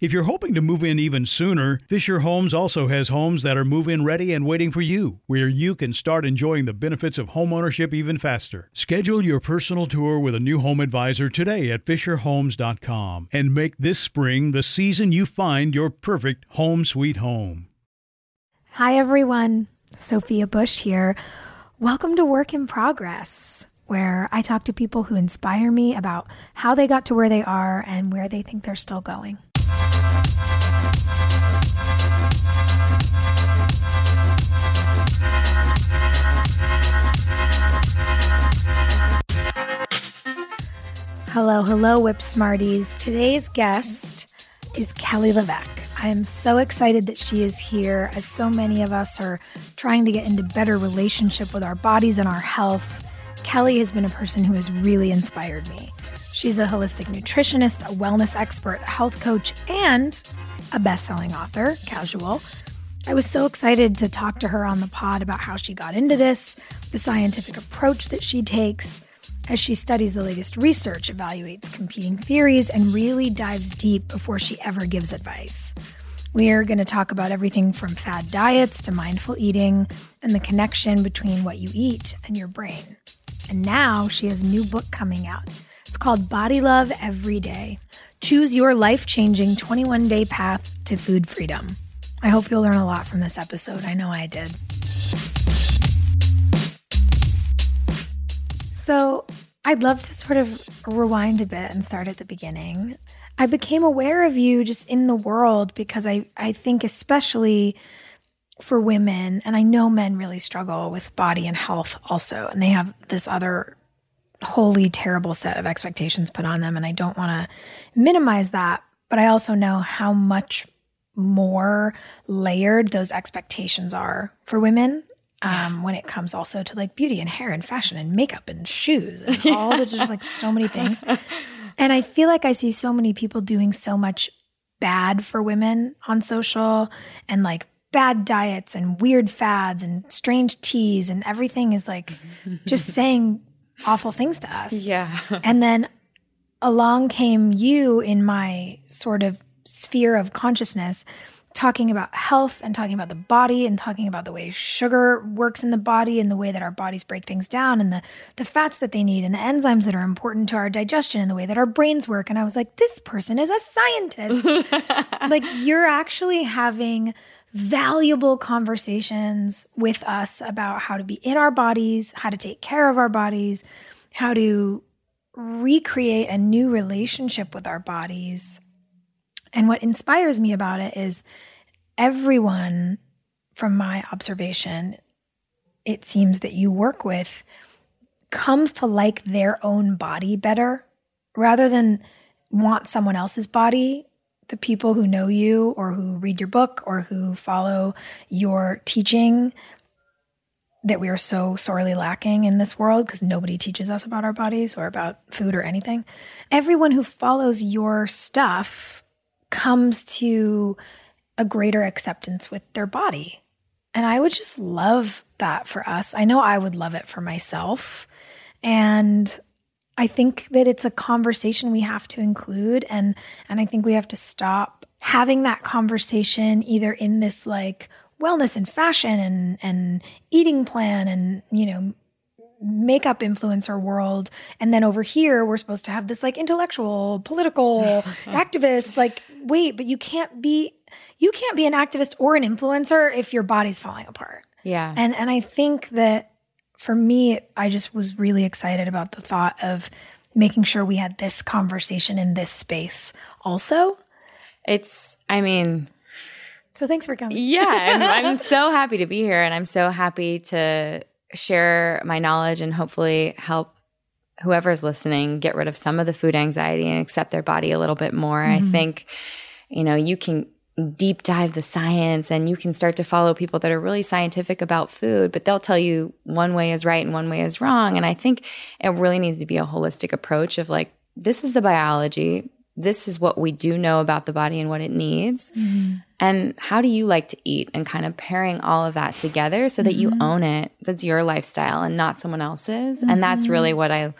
If you're hoping to move in even sooner, Fisher Homes also has homes that are move in ready and waiting for you, where you can start enjoying the benefits of homeownership even faster. Schedule your personal tour with a new home advisor today at FisherHomes.com and make this spring the season you find your perfect home sweet home. Hi, everyone. Sophia Bush here. Welcome to Work in Progress, where I talk to people who inspire me about how they got to where they are and where they think they're still going. Hello, hello, Whip Smarties. Today's guest is Kelly LeVeque. I am so excited that she is here, as so many of us are trying to get into better relationship with our bodies and our health. Kelly has been a person who has really inspired me. She's a holistic nutritionist, a wellness expert, a health coach, and a best-selling author, casual. I was so excited to talk to her on the pod about how she got into this, the scientific approach that she takes, as she studies the latest research, evaluates competing theories, and really dives deep before she ever gives advice. We are going to talk about everything from fad diets to mindful eating and the connection between what you eat and your brain. And now she has a new book coming out. It's called Body Love Every Day Choose Your Life Changing 21 Day Path to Food Freedom. I hope you'll learn a lot from this episode. I know I did. So, I'd love to sort of rewind a bit and start at the beginning. I became aware of you just in the world because I, I think, especially for women, and I know men really struggle with body and health also, and they have this other wholly terrible set of expectations put on them. And I don't want to minimize that, but I also know how much more layered those expectations are for women um, when it comes also to like beauty and hair and fashion and makeup and shoes and all the just like so many things. And I feel like I see so many people doing so much bad for women on social and like bad diets and weird fads and strange teas and everything is like just saying awful things to us. Yeah. And then along came you in my sort of sphere of consciousness talking about health and talking about the body and talking about the way sugar works in the body and the way that our bodies break things down and the, the fats that they need and the enzymes that are important to our digestion and the way that our brains work. And I was like, this person is a scientist. like, you're actually having valuable conversations with us about how to be in our bodies, how to take care of our bodies, how to recreate a new relationship with our bodies and what inspires me about it is everyone, from my observation, it seems that you work with comes to like their own body better rather than want someone else's body. The people who know you or who read your book or who follow your teaching that we are so sorely lacking in this world because nobody teaches us about our bodies or about food or anything. Everyone who follows your stuff comes to a greater acceptance with their body. And I would just love that for us. I know I would love it for myself. And I think that it's a conversation we have to include and and I think we have to stop having that conversation either in this like wellness and fashion and and eating plan and you know makeup influencer world and then over here we're supposed to have this like intellectual political activist like wait but you can't be you can't be an activist or an influencer if your body's falling apart Yeah. and and I think that for me, I just was really excited about the thought of making sure we had this conversation in this space also. it's, I mean, So thanks for coming. yeah, I'm, I'm so happy to be here and I'm so happy to share my knowledge and hopefully help whoever's listening get rid of some of the food anxiety and accept their body a little bit more. I mm-hmm. think, you know, you can deep dive the science and you can start to follow people that are really scientific about food, but they'll tell you one way is right and one way is wrong. And I think it really needs to be a holistic approach of like, this is the biology. This is what we do know about the body and what it needs. Mm-hmm. And how do you like to eat? And kind of pairing all of that together so that you mm-hmm. own it. That's your lifestyle and not someone else's. And that's mm-hmm. really what I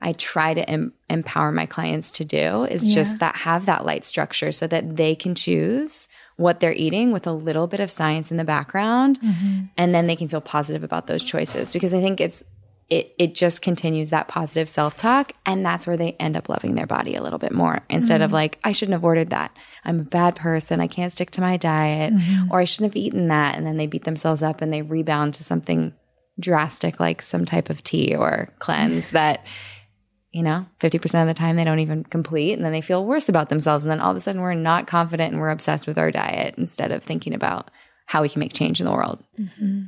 I try to em- empower my clients to do is just that have that light structure so that they can choose what they're eating with a little bit of science in the background mm-hmm. and then they can feel positive about those choices because I think it's it it just continues that positive self-talk and that's where they end up loving their body a little bit more instead of mm-hmm. like I shouldn't have ordered that. I'm a bad person. I can't stick to my diet mm-hmm. or I shouldn't have eaten that. And then they beat themselves up and they rebound to something drastic like some type of tea or cleanse that you know, 50% of the time they don't even complete and then they feel worse about themselves. And then all of a sudden we're not confident and we're obsessed with our diet instead of thinking about how we can make change in the world. Mm-hmm.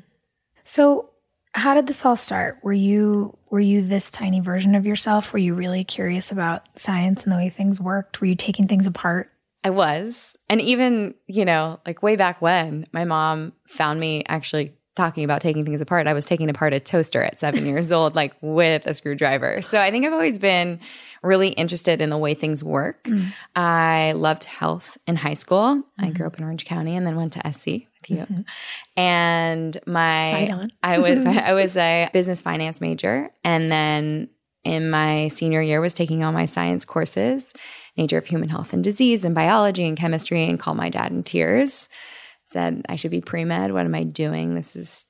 So how did this all start? Were you were you this tiny version of yourself? Were you really curious about science and the way things worked? Were you taking things apart? I was. And even, you know, like way back when my mom found me actually talking about taking things apart, I was taking apart a toaster at seven years old, like with a screwdriver. So I think I've always been really interested in the way things work. Mm. I loved health in high school. I mm-hmm. grew up in Orange County and then went to SC with you. Mm-hmm. And my I was I was a business finance major and then in my senior year was taking all my science courses, nature of human health and disease and biology and chemistry and called my dad in tears. Said I should be pre-med. What am I doing? This is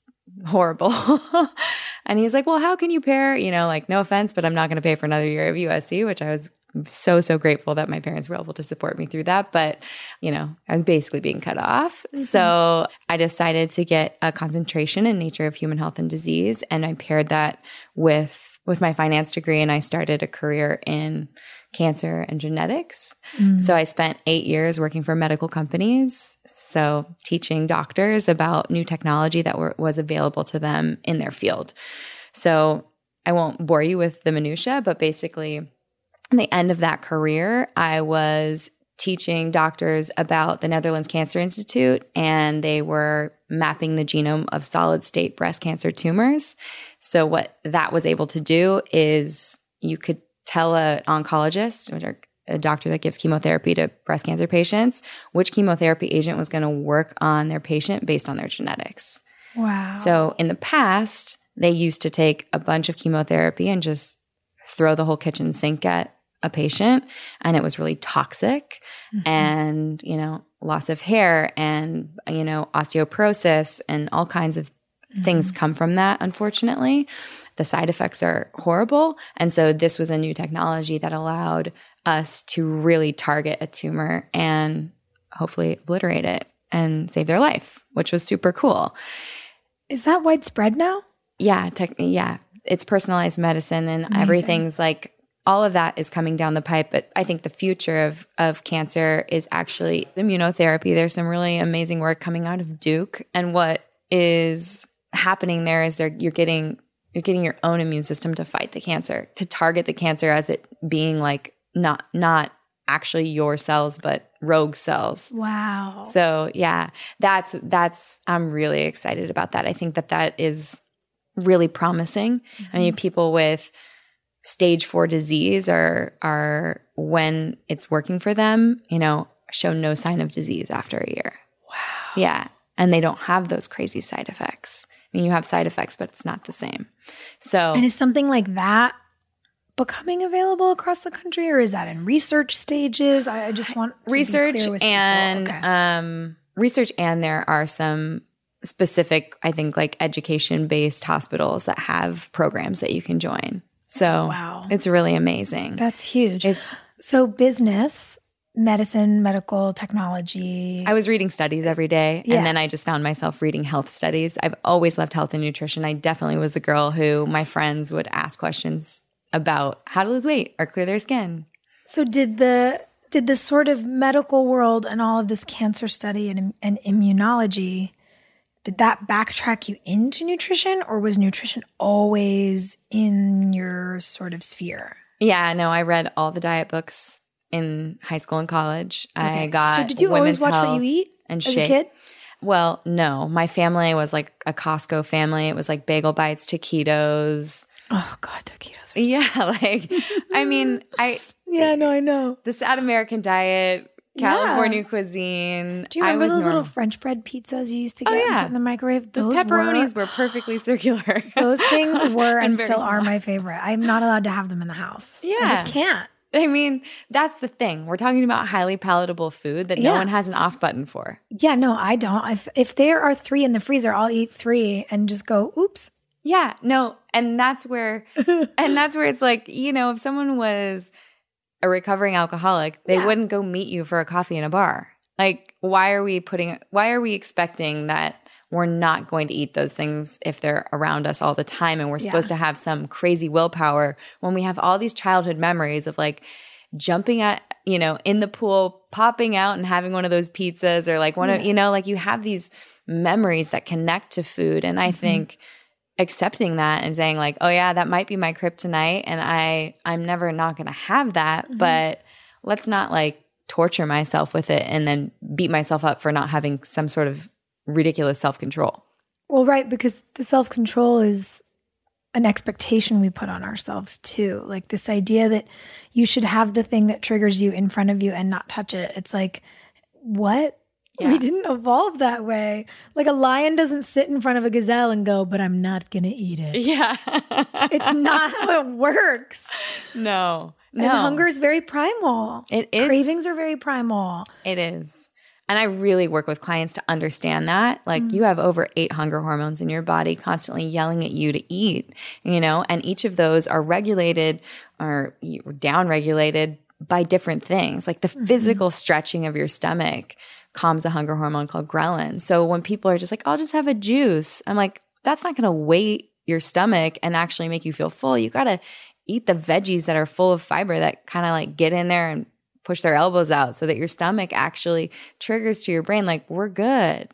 horrible. and he's like, "Well, how can you pair, you know, like no offense, but I'm not going to pay for another year of USC," which I was so so grateful that my parents were able to support me through that, but you know, I was basically being cut off. Mm-hmm. So, I decided to get a concentration in nature of human health and disease and I paired that with with my finance degree and I started a career in cancer and genetics. Mm. So I spent 8 years working for medical companies, so teaching doctors about new technology that were, was available to them in their field. So I won't bore you with the minutia, but basically at the end of that career, I was teaching doctors about the Netherlands Cancer Institute, and they were mapping the genome of solid state breast cancer tumors. So, what that was able to do is you could tell an oncologist, which are a doctor that gives chemotherapy to breast cancer patients, which chemotherapy agent was going to work on their patient based on their genetics. Wow. So in the past, they used to take a bunch of chemotherapy and just throw the whole kitchen sink at a patient and it was really toxic mm-hmm. and you know loss of hair and you know osteoporosis and all kinds of things mm-hmm. come from that unfortunately the side effects are horrible and so this was a new technology that allowed us to really target a tumor and hopefully obliterate it and save their life which was super cool Is that widespread now? yeah, tech, yeah, it's personalized medicine and everything's like all of that is coming down the pipe. But I think the future of of cancer is actually immunotherapy. There's some really amazing work coming out of Duke, and what is happening there is they're you're getting you're getting your own immune system to fight the cancer, to target the cancer as it being like not not actually your cells, but rogue cells. Wow. So yeah, that's that's I'm really excited about that. I think that that is really promising. I mean, mm-hmm. people with stage 4 disease are are when it's working for them, you know, show no sign of disease after a year. Wow. Yeah, and they don't have those crazy side effects. I mean, you have side effects, but it's not the same. So and is something like that becoming available across the country, or is that in research stages? I, I just want research and Okay. um, research and there are some specific i think like education based hospitals that have programs that you can join so Wow. it's really amazing that's huge. it's so business, medicine, medical technology. i was reading studies every day Yeah. and then i just found myself reading health studies i've always loved health and nutrition i definitely was the girl who my friends would ask questions about how to lose weight or clear their skin So did the did the sort of medical world and all of this cancer study and, and immunology did that backtrack you into nutrition or was nutrition always in your sort of sphere? yeah no i read all the diet books in high school and college i got So did you always watch what you eat and as a kid? Well, no. My family was like a Costco family. It was like bagel bites, taquitos. Oh god, taquitos. Are- Yeah, like I mean, I yeah, no, I know. the sad American diet, California cuisine. Do you I remember those little. French bread pizzas you used to Oh, get and yeah. in the microwave? Those, pepperonis were, perfectly circular. those things were and, And still are my favorite. I'm not allowed to have them in the house. Yeah, I just can't. I mean, that's the thing. We're talking about highly palatable food that no one has an off button for. Yeah, no, I don't. If if there are three in the freezer, I'll eat three and just go, oops. Yeah, no, and that's where and that's where it's like, you know, if someone was a recovering alcoholic, they Yeah. wouldn't go meet you for a coffee in a bar. Like, why are we putting why are we expecting that we're not going to eat those things if they're around us all the time. And we're supposed to have some crazy willpower when we have all these childhood memories of like jumping at you know in the pool popping out and having one of those pizzas or like one of you know like you have these memories that connect to food. And i mm-hmm. think accepting that and saying like oh yeah that might be my kryptonite and i i'm never not going to have that mm-hmm. but let's not like torture myself with it and then beat myself up for not having some sort of ridiculous self-control Well, right, because the self control is an expectation we put on ourselves too. Like this idea that you should have the thing that triggers you in front of you and not touch it. It's like, what? Yeah. We didn't evolve that way. Like a lion doesn't sit in front of a gazelle and go, but I'm not going to eat it. yeah It's not how it works. no no And hunger is very primal. it is Cravings are very primal. It is. And I really work with clients to understand that. Like you mm. have over eight hunger hormones in your body constantly yelling at you to eat, you know, and each of those are regulated or down regulated by different things. Like the mm-hmm. physical stretching of your stomach calms a hunger hormone called ghrelin. So when people are just like, I'll just have a juice, I'm like, that's not going to weight your stomach and actually make you feel full. You got to eat the veggies that are full of fiber that kind of like get in there and push their elbows out so that your stomach actually triggers to your brain like we're good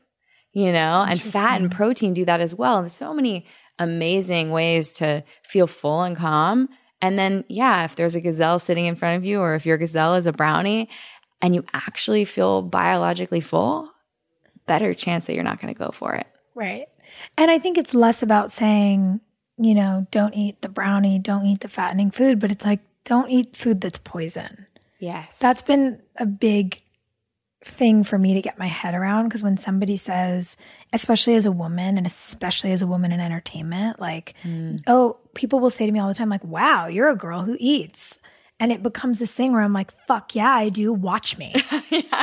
you know? And fat and protein do that as well. There's so many amazing ways to feel full and calm. And then yeah if there's a gazelle sitting in front of you or if your gazelle is a brownie and you actually feel biologically full better chance that you're not going to go for it. Right. And I think it's less about saying, you know, don't eat the brownie, don't eat the fattening food, but it's like, don't eat food that's poison. Yes That's been a big thing for me to get my head around because when somebody says, especially as a woman and especially as a woman in entertainment, like, mm. oh, people will say to me all the time, like, wow, you're a girl who eats. And it becomes this thing where I'm like, fuck yeah, I do. Watch me.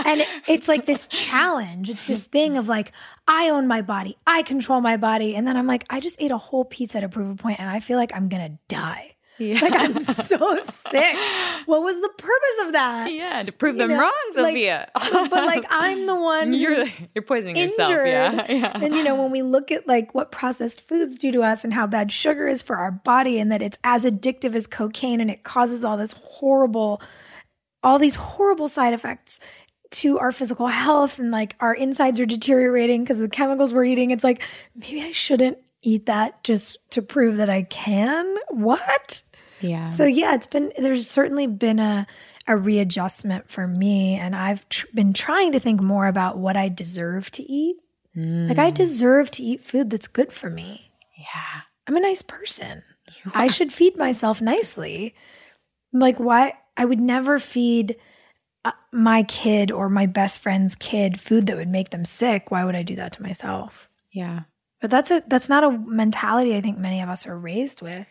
And it, it's like this challenge. It's this thing of like, I own my body, I control my body. And then I'm like, I just ate a whole pizza to prove a point and I feel like I'm going to die. Like, I'm so sick. What was the purpose of that? yeah to prove You them know, wrong like- sophia but like I'm the one you're you're poisoning injured. yourself yeah yeah And you know, when we look at like what processed foods do to us and how bad sugar is for our body and that it's as addictive as cocaine and it causes all this horrible all these horrible side effects to our physical health and like our insides are deteriorating because of the chemicals we're eating. It's like maybe I shouldn't eat that just to prove that I can. What? Yeah So yeah, it's been there's certainly been a a readjustment for me, and I've tr- been trying to think more about what I deserve to eat. Like I deserve to eat food that's good for me. yeah I'm a nice person. I should feed myself nicely. Like why I would never feed uh, my kid or my best friend's kid food that would make them sick. Why would I do that to myself? yeah But that's a that's not a mentality I think many of us are raised with.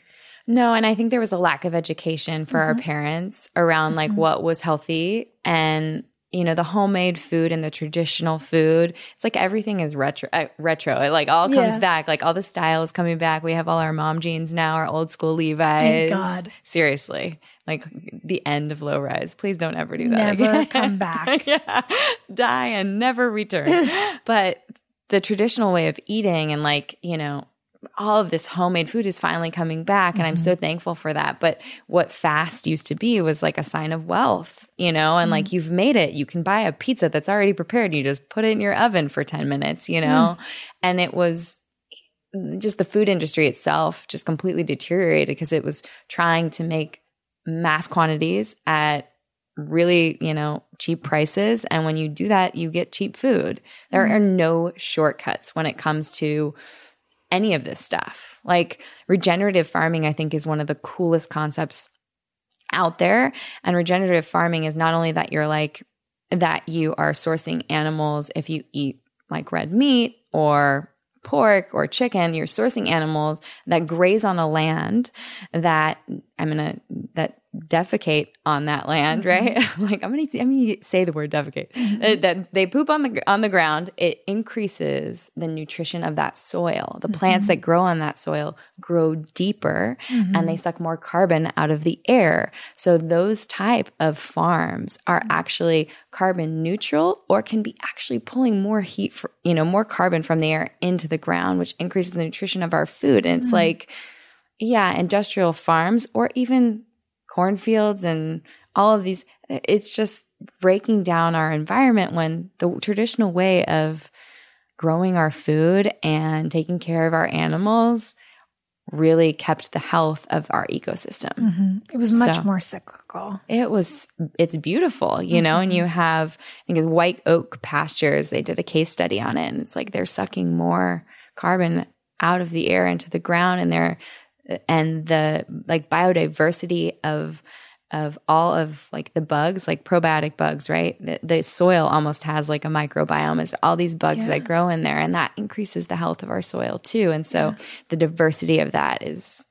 No, and I think there was a lack of education for our parents around like what was healthy and you know the homemade food and the traditional food. It's like everything is retro. Uh, retro. It like all comes Yeah. back. Like all the style is coming back. We have all our mom jeans now. Our old school Levi's. God. Seriously, like the end of low rise. Please don't ever do that. Never again. come back. yeah, die and never return. but the traditional way of eating and like, you know, all of this homemade food is finally coming back and I'm so mm-hmm. thankful for that. But what fast used to be was like a sign of wealth, you know, and like mm. you've made it. You can buy a pizza that's already prepared. You just put it in your oven for 10 minutes, you know? Mm. And it was just the food industry itself just completely deteriorated because it was trying to make mass quantities at really, you know, cheap prices. And when you do that, you get cheap food. There mm. are no shortcuts when it comes to any of this stuff. Like regenerative farming, I think, is one of the coolest concepts out there. And regenerative farming is not only that you're like, that you are sourcing animals if you eat like red meat or pork or chicken, you're sourcing animals that graze on a land that I'm gonna that defecate on that land, right? Mm-hmm. like I'm gonna I'm gonna say the word defecate. Mm-hmm. Uh, That they poop on the on the ground. It increases the nutrition of that soil. The mm-hmm. plants that grow on that soil grow deeper and they suck more carbon out of the air. So those type of farms are actually carbon neutral or can be actually pulling more heat for, you know, more carbon from the air into the ground, which increases the nutrition of our food. And it's like, yeah, industrial farms or even cornfields and all of these, it's just breaking down our environment when the traditional way of growing our food and taking care of our animals really kept the health of our ecosystem. Mm-hmm. It was much So- more cyclical. It was, it's beautiful, you know, and you mm-hmm. have, I think it's white oak pastures. They did a case study on it and it's like they're sucking more carbon out of the air into the ground and they're, and the like biodiversity of, of all of like the bugs, like probiotic bugs, right? The, the soil almost has like a microbiome. It's all these bugs that grow in there and that increases the health of our soil too. And so the diversity of that is,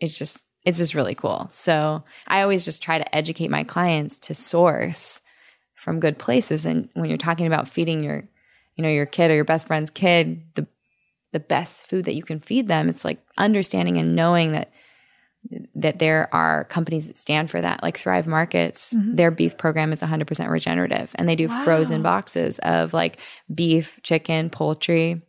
it's just it's just really cool. So I always just try to educate my clients to source from good places. And when you're talking about feeding your, you know, your kid or your best friend's kid the the best food that you can feed them, it's like understanding and knowing that that there are companies that stand for that, like Thrive Markets. Mm-hmm. Their beef program is 100% regenerative, and they do frozen boxes of like beef, chicken, poultry,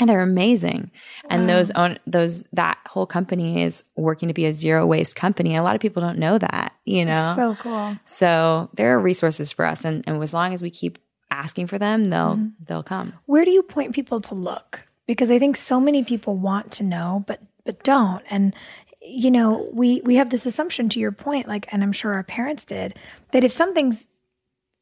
and they're amazing. And those own those that whole company is working to be a zero waste company. A lot of people don't know that, you know. So cool. So there are resources for us, and, and as long as we keep asking for them, they'll mm-hmm. they'll come. Where do you point people to look? Because I think so many people want to know, but but don't. And you know, we we have this assumption to your point, like, and I'm sure our parents did, that if something's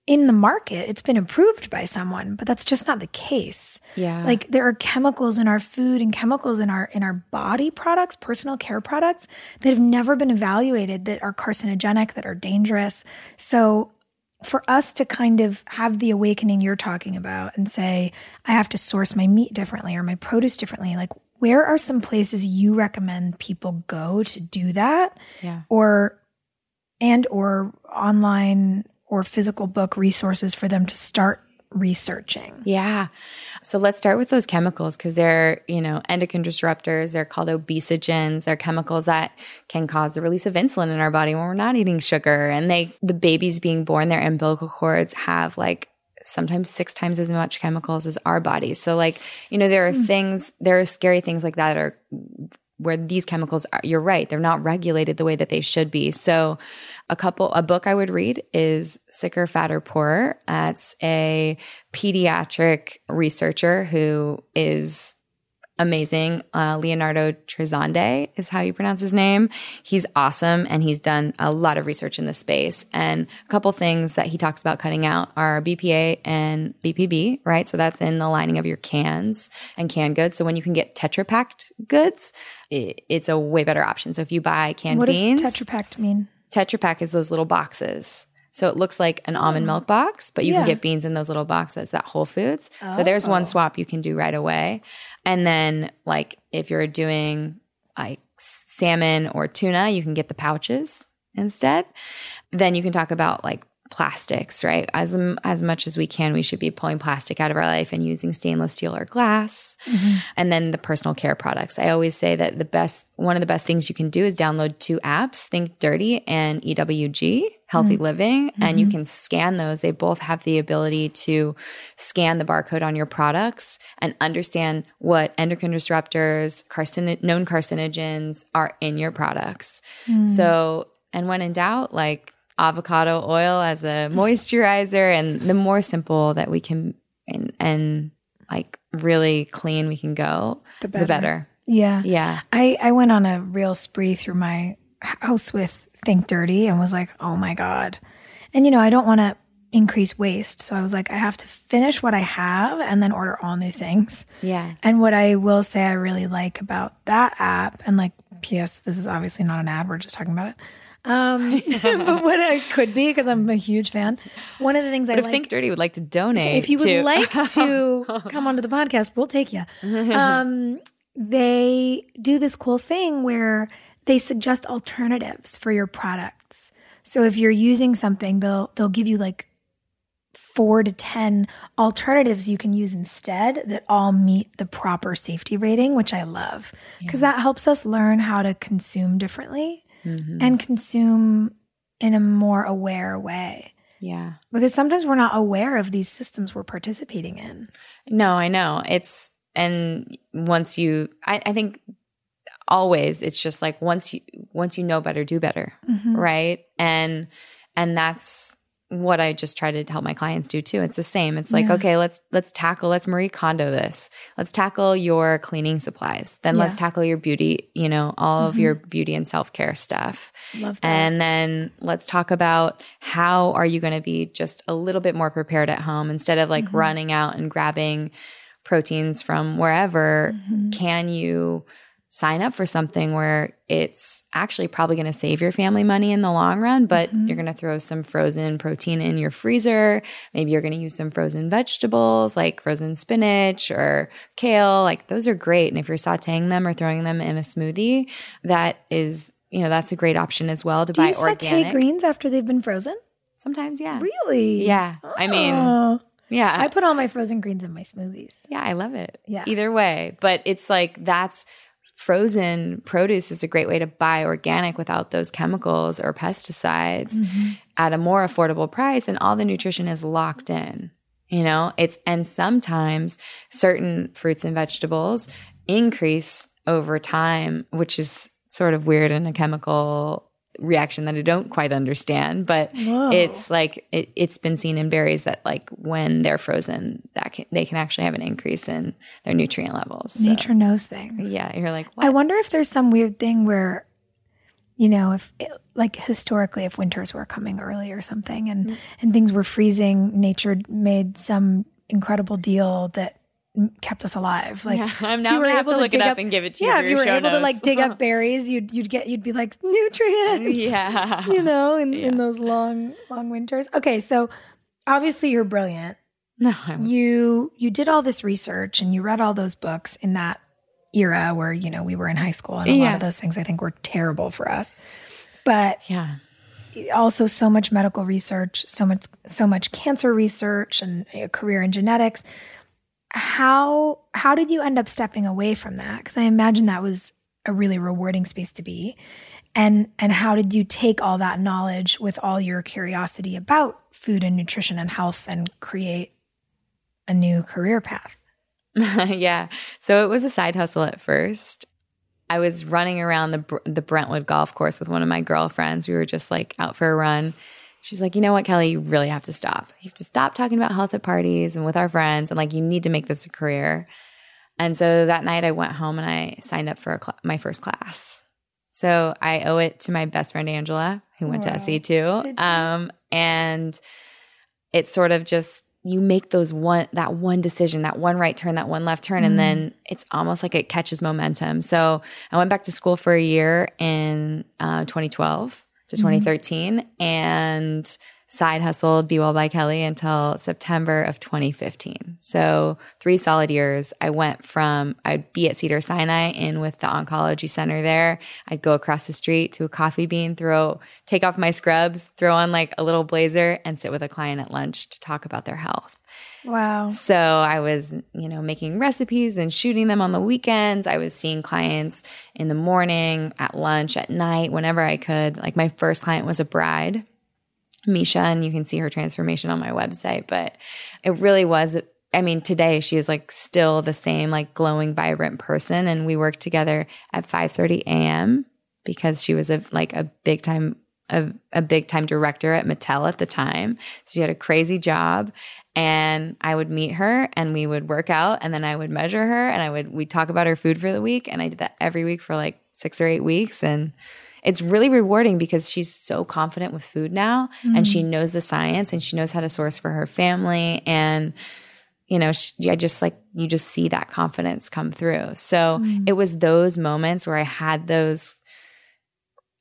in the market, it's been approved by someone, but that's just not the case. Yeah. Like there are chemicals in our food and chemicals in our in our body products, personal care products that have never been evaluated that are carcinogenic, that are dangerous. So for us to kind of have the awakening you're talking about and say, I have to source my meat differently or my produce differently, like where are some places you recommend people go to do that? Yeah. Or and or online or physical book resources for them to start researching. Yeah. So let's start with those chemicals because they're, you know, endocrine disruptors. They're called obesogens. They're chemicals that can cause the release of insulin in our body when we're not eating sugar. And they, the babies being born, their umbilical cords have like sometimes six times as much chemicals as our bodies. So like, you know, there are hmm. things, there are scary things like that are where these chemicals are, you're right, they're not regulated the way that they should be. So a couple, a book I would read is Sicker, Fatter, Poorer. That's a pediatric researcher who is amazing. Uh, Leonardo Trasande is how you pronounce his name. He's awesome and he's done a lot of research in this space. And a couple things that he talks about cutting out are BPA and BPB, right? So that's in the lining of your cans and canned goods. So when you can get Tetra packed goods, it, it's a way better option. So if you buy canned What beans, does Tetra Pak mean? Tetra Pak is those little boxes. So it looks like an almond mm-hmm. milk box, but you Yeah. can get beans in those little boxes at Whole Foods. So there's one oh. swap you can do right away. And then like if you're doing like salmon or tuna, you can get the pouches instead. Then you can talk about like plastics, right? As as much as we can, we should be pulling plastic out of our life and using stainless steel or glass. Mm-hmm. And then the personal care products. I always say that the best one of the best things you can do is download two apps, Think Dirty and EWG, Healthy mm-hmm. Living, mm-hmm. and you can scan those. They both have the ability to scan the barcode on your products and understand what endocrine disruptors, carcin- known carcinogens are in your products. Mm. So, and when in doubt, like avocado oil as a moisturizer and the more simple that we can and, and like really clean we can go the better. the better. yeah. Yeah. I i went on a real spree through my house with think dirty and was like oh my god. And you know i don't want to increase waste so i was like i have to finish what i have and then order all new things. Yeah. And what i will say i really like about that app and like ps this is obviously not an ad we're just talking about it um, but what I could be because I'm a huge fan. One of the things but I if like, Think Dirty would like to donate, if you would to- like to come onto the podcast, we'll take you. Um, they do this cool thing where they suggest alternatives for your products. So if you're using something, they'll they'll give you like four to 10 alternatives you can use instead that all meet the proper safety rating, which I love because yeah. that helps us learn how to consume differently mm-hmm. and consume in a more aware way. Yeah. Because sometimes we're not aware of these systems we're participating in. No, I know. It's, and once you, I, I think always it's just like once you, once you know better, do better. Mm-hmm. Right. And, and that's, what I just try to help my clients do too. It's the same. It's like, yeah. okay, let's let's tackle, let's Marie Kondo this. Let's tackle your cleaning supplies. Then yeah. let's tackle your beauty, you know, all mm-hmm. of your beauty and self-care stuff. And then let's talk about how are you going to be just a little bit more prepared at home instead of like mm-hmm. running out and grabbing proteins from wherever. Mm-hmm. Can you sign up for something where it's actually probably going to save your family money in the long run, but mm-hmm. you're going to throw some frozen protein in your freezer. Maybe you're going to use some frozen vegetables like frozen spinach or kale. Like those are great. And if you're sauteing them or throwing them in a smoothie, that is, you know, that's a great option as well to Do buy you organic. saute greens after they've been frozen? Sometimes, yeah. Really? Yeah. Oh. I mean, yeah. I put all my frozen greens in my smoothies. Yeah, I love it. Yeah. Either way. But it's like that's frozen produce is a great way to buy organic without those chemicals or pesticides mm-hmm. at a more affordable price and all the nutrition is locked in you know it's and sometimes certain fruits and vegetables increase over time which is sort of weird in a chemical reaction that I don't quite understand, but Whoa. it's like it, has been seen in berries that like when they're frozen, that can, they can actually have an increase in their nutrient levels. So, Nature knows things. Yeah, you're like, what? I wonder if there's some weird thing where, you know, if it, like historically, if winters were coming early or something, and mm-hmm. and things were freezing, nature made some incredible deal that kept us alive. Like yeah, I'm now gonna have to, to look it up, up, and give it to you. yeah, if you were able notes. to like dig up berries, you'd you'd get you'd be like nutrients. Yeah, you know, in yeah. in those long long winters. Okay, so obviously you're brilliant. No, you you did all this research and you read all those books in that era where you know we were in high school and a yeah. lot of those things I think were terrible for us. But yeah also so much medical research, so much so much cancer research and a career in genetics how how did you end up stepping away from that? Because i imagine that was a really rewarding space to be. And and how did you take all that knowledge with all your curiosity about food and nutrition and health and create a new career path? Yeah. So it was a side hustle at first. I was running around the the brentwood golf course with one of my girlfriends. We were just like out for a run she's like, you know what, Kelly, you really have to stop. You have to stop talking about health at parties and with our friends, and like, you need to make this a career. And so that night, I went home and I signed up for cl- my first class. So I owe it to my best friend Angela, who went wow. to SE too. Um, and it's sort of just you make those one that one decision, that one right turn, that one left turn, mm. and then it's almost like it catches momentum. So I went back to school for a year in uh, 2012 to 2013 mm-hmm. and side hustled Be Well by Kelly until September of 2015. So three solid years. I went from, I'd be at Cedar Sinai in with the oncology center there. I'd go across the street to a coffee bean, throw, take off my scrubs, throw on like a little blazer and sit with a client at lunch to talk about their health. Wow. So I was, you know, making recipes and shooting them on the weekends. I was seeing clients in the morning, at lunch, at night, whenever I could. Like my first client was a bride Misha, and you can see her transformation on my website. But it really was, I mean, today she is like still the same, like glowing, vibrant person. And we worked together at 5 30 a.m. because she was a like a big time a, a big time director at Mattel at the time. So she had a crazy job. And I would meet her and we would work out and then I would measure her and I would we'd talk about her food for the week. And I did that every week for like six or eight weeks. And it's really rewarding because she's so confident with food now mm-hmm. and she knows the science and she knows how to source for her family and you know she, i just like you just see that confidence come through so mm-hmm. it was those moments where i had those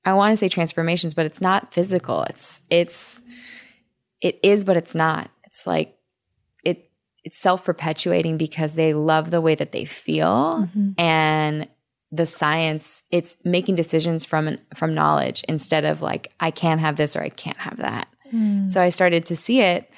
i want to say transformations but it's not physical it's it's it is but it's not it's like it it's self-perpetuating because they love the way that they feel mm-hmm. and the science it's making decisions from from knowledge instead of like i can't have this or i can't have that. Mm. so i started to see it.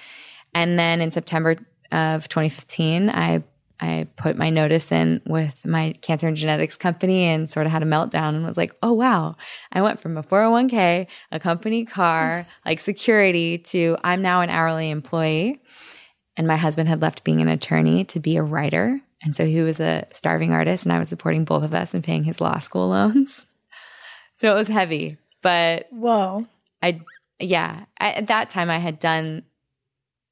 And then in september of 2015 i i put my notice in with my cancer and genetics company and sort of had a meltdown and was like oh wow. I went from a 401k a company car like security to i'm now an hourly employee. And my husband had left being an attorney to be a writer and so he was a starving artist, and I was supporting both of us and paying his law school loans. so it was heavy, but whoa, I yeah. I, at that time, I had done.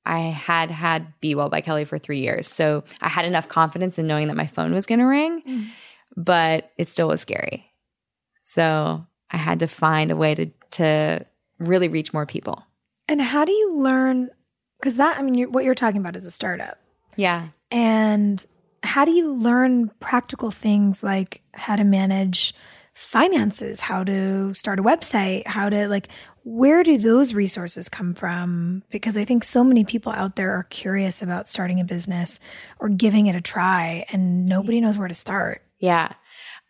I had had Be Well by Kelly for three years, so I had enough confidence in knowing that my phone was going to ring, mm. but it still was scary. So I had to find a way to to really reach more people. And how do you learn? Because that, I mean, you're, what you're talking about is a startup. Yeah. And how do you learn practical things like how to manage finances, how to start a website, how to like, where do those resources come from? Because I think so many people out there are curious about starting a business or giving it a try and nobody knows where to start. Yeah.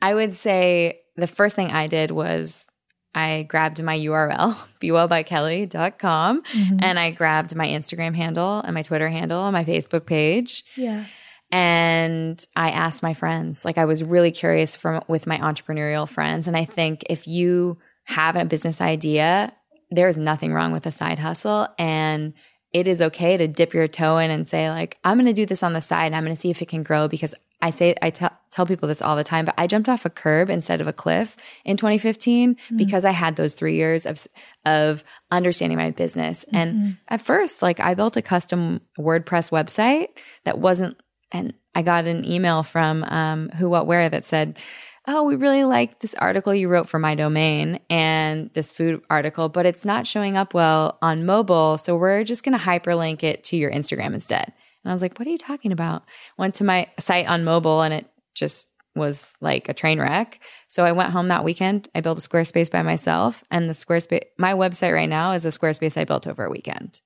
I would say the first thing I did was I grabbed my URL, bewellbykelly.com, mm-hmm. and I grabbed my Instagram handle and my Twitter handle and my Facebook page. Yeah. And I asked my friends, like I was really curious from with my entrepreneurial friends. And I think if you have a business idea, there's nothing wrong with a side hustle. And it is okay to dip your toe in and say, like, I'm going to do this on the side and I'm going to see if it can grow because I say, I t- tell people this all the time, but I jumped off a curb instead of a cliff in 2015 mm-hmm. because I had those three years of, of understanding my business. Mm-hmm. And at first, like I built a custom WordPress website that wasn't and I got an email from um, Who What Wear that said, "Oh, we really like this article you wrote for my domain and this food article, but it's not showing up well on mobile, so we're just going to hyperlink it to your Instagram instead." And I was like, "What are you talking about?" Went to my site on mobile and it just was like a train wreck. So I went home that weekend. I built a Squarespace by myself, and the Squarespace, my website right now is a Squarespace I built over a weekend.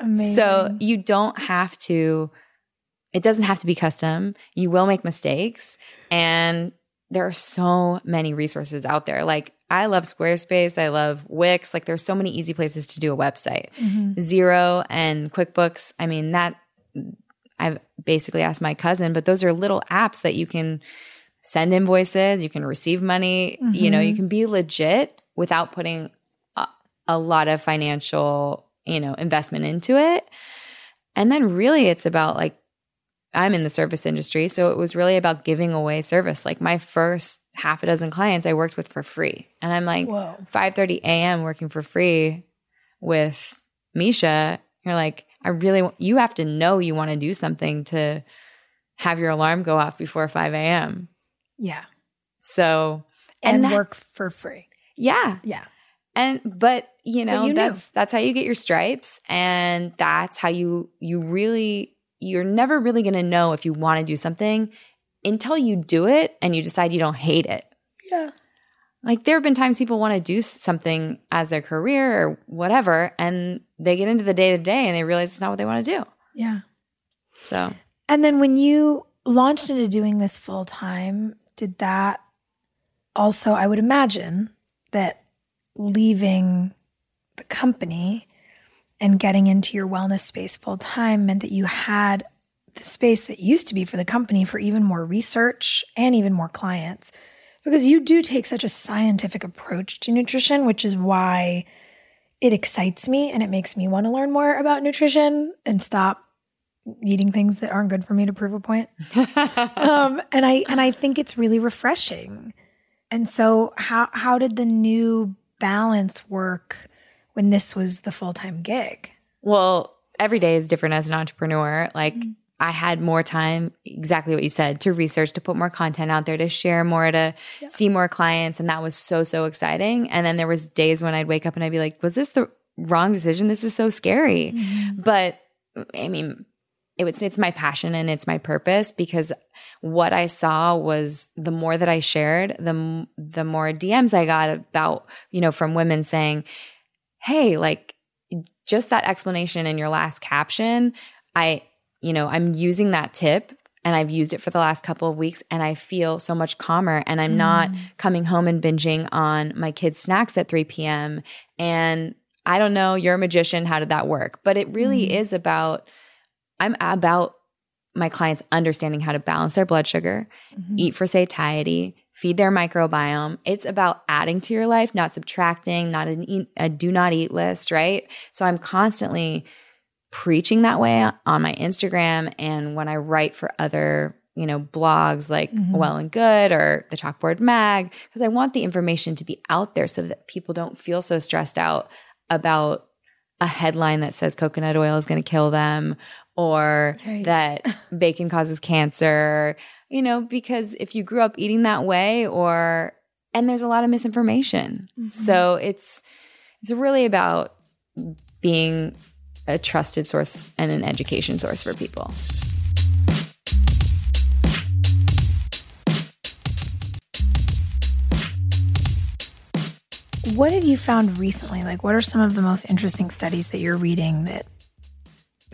Amazing. So you don't have to it doesn't have to be custom. You will make mistakes. And there are so many resources out there. Like I love Squarespace. I love Wix. Like there's so many easy places to do a website. Mm-hmm. Xero and QuickBooks. I mean, that I've basically asked my cousin, but those are little apps that you can send invoices, you can receive money, mm-hmm. you know, you mm-hmm. can be legit without putting a, a lot of financial, you know, investment into it. And then really it's about like I'm in the service industry, so it was really about giving away service. Like my first half a dozen clients I worked with for free. And I'm like 5:30 a.m. working for free with Misha. You're like, I really you have to know you want to do something to have your alarm go off before 5 a.m. Yeah. So and, and work for free. Yeah. Yeah. And but you know, but you that's knew. that's how you get your stripes and that's how you you really you're never really going to know if you want to do something until you do it and you decide you don't hate it. Yeah. Like there have been times people want to do something as their career or whatever, and they get into the day to day and they realize it's not what they want to do. Yeah. So, And then when you launched into doing this full time, did that also, I would imagine that leaving the company and getting into your wellness space full time meant that you had the space that used to be for the company for even more research and even more clients. Because you do take such a scientific approach to nutrition, which is why it excites me and it makes me want to learn more about nutrition and stop eating things that aren't good for me to prove a point. um, and I and I think it's really refreshing. And so, how how did the new balance work when this was the full time gig? well, every day is different as an entrepreneur. Like, mm-hmm. I had more time, exactly what you said, to research, to put more content out there, to share more, to see more clients. And that was so, so exciting. And then there was days when I'd wake up and I'd be like, was this the wrong decision? This is so scary. Mm-hmm. But I mean, it would it's my passion and it's my purpose because what I saw was the more that I shared, the the more DMs I got about, you know, from women saying, "Hey, like just that explanation in your last caption, I, you know, I'm using that tip and I've used it for the last couple of weeks and I feel so much calmer and I'm not mm. coming home and binging on my kids' snacks at 3 p.m. And I don't know, you're a magician. How did that work? But it really mm. is about, I'm about my clients understanding how to balance their blood sugar, mm-hmm. eat for satiety, feed their microbiome. It's about adding to your life, not subtracting, not an eat, a do not eat list, right? So I'm constantly preaching that way on my Instagram and when I write for other, you know, blogs like mm-hmm. Well and Good or the Chalkboard Mag because I want the information to be out there so that people don't feel so stressed out about a headline that says coconut oil is going to kill them or Yikes. that bacon causes cancer, you know, because if you grew up eating that way or and there's a lot of misinformation. Mm-hmm. So it's it's really about being a trusted source and an education source for people. What have you found recently? Like, what are some of the most interesting studies that you're reading that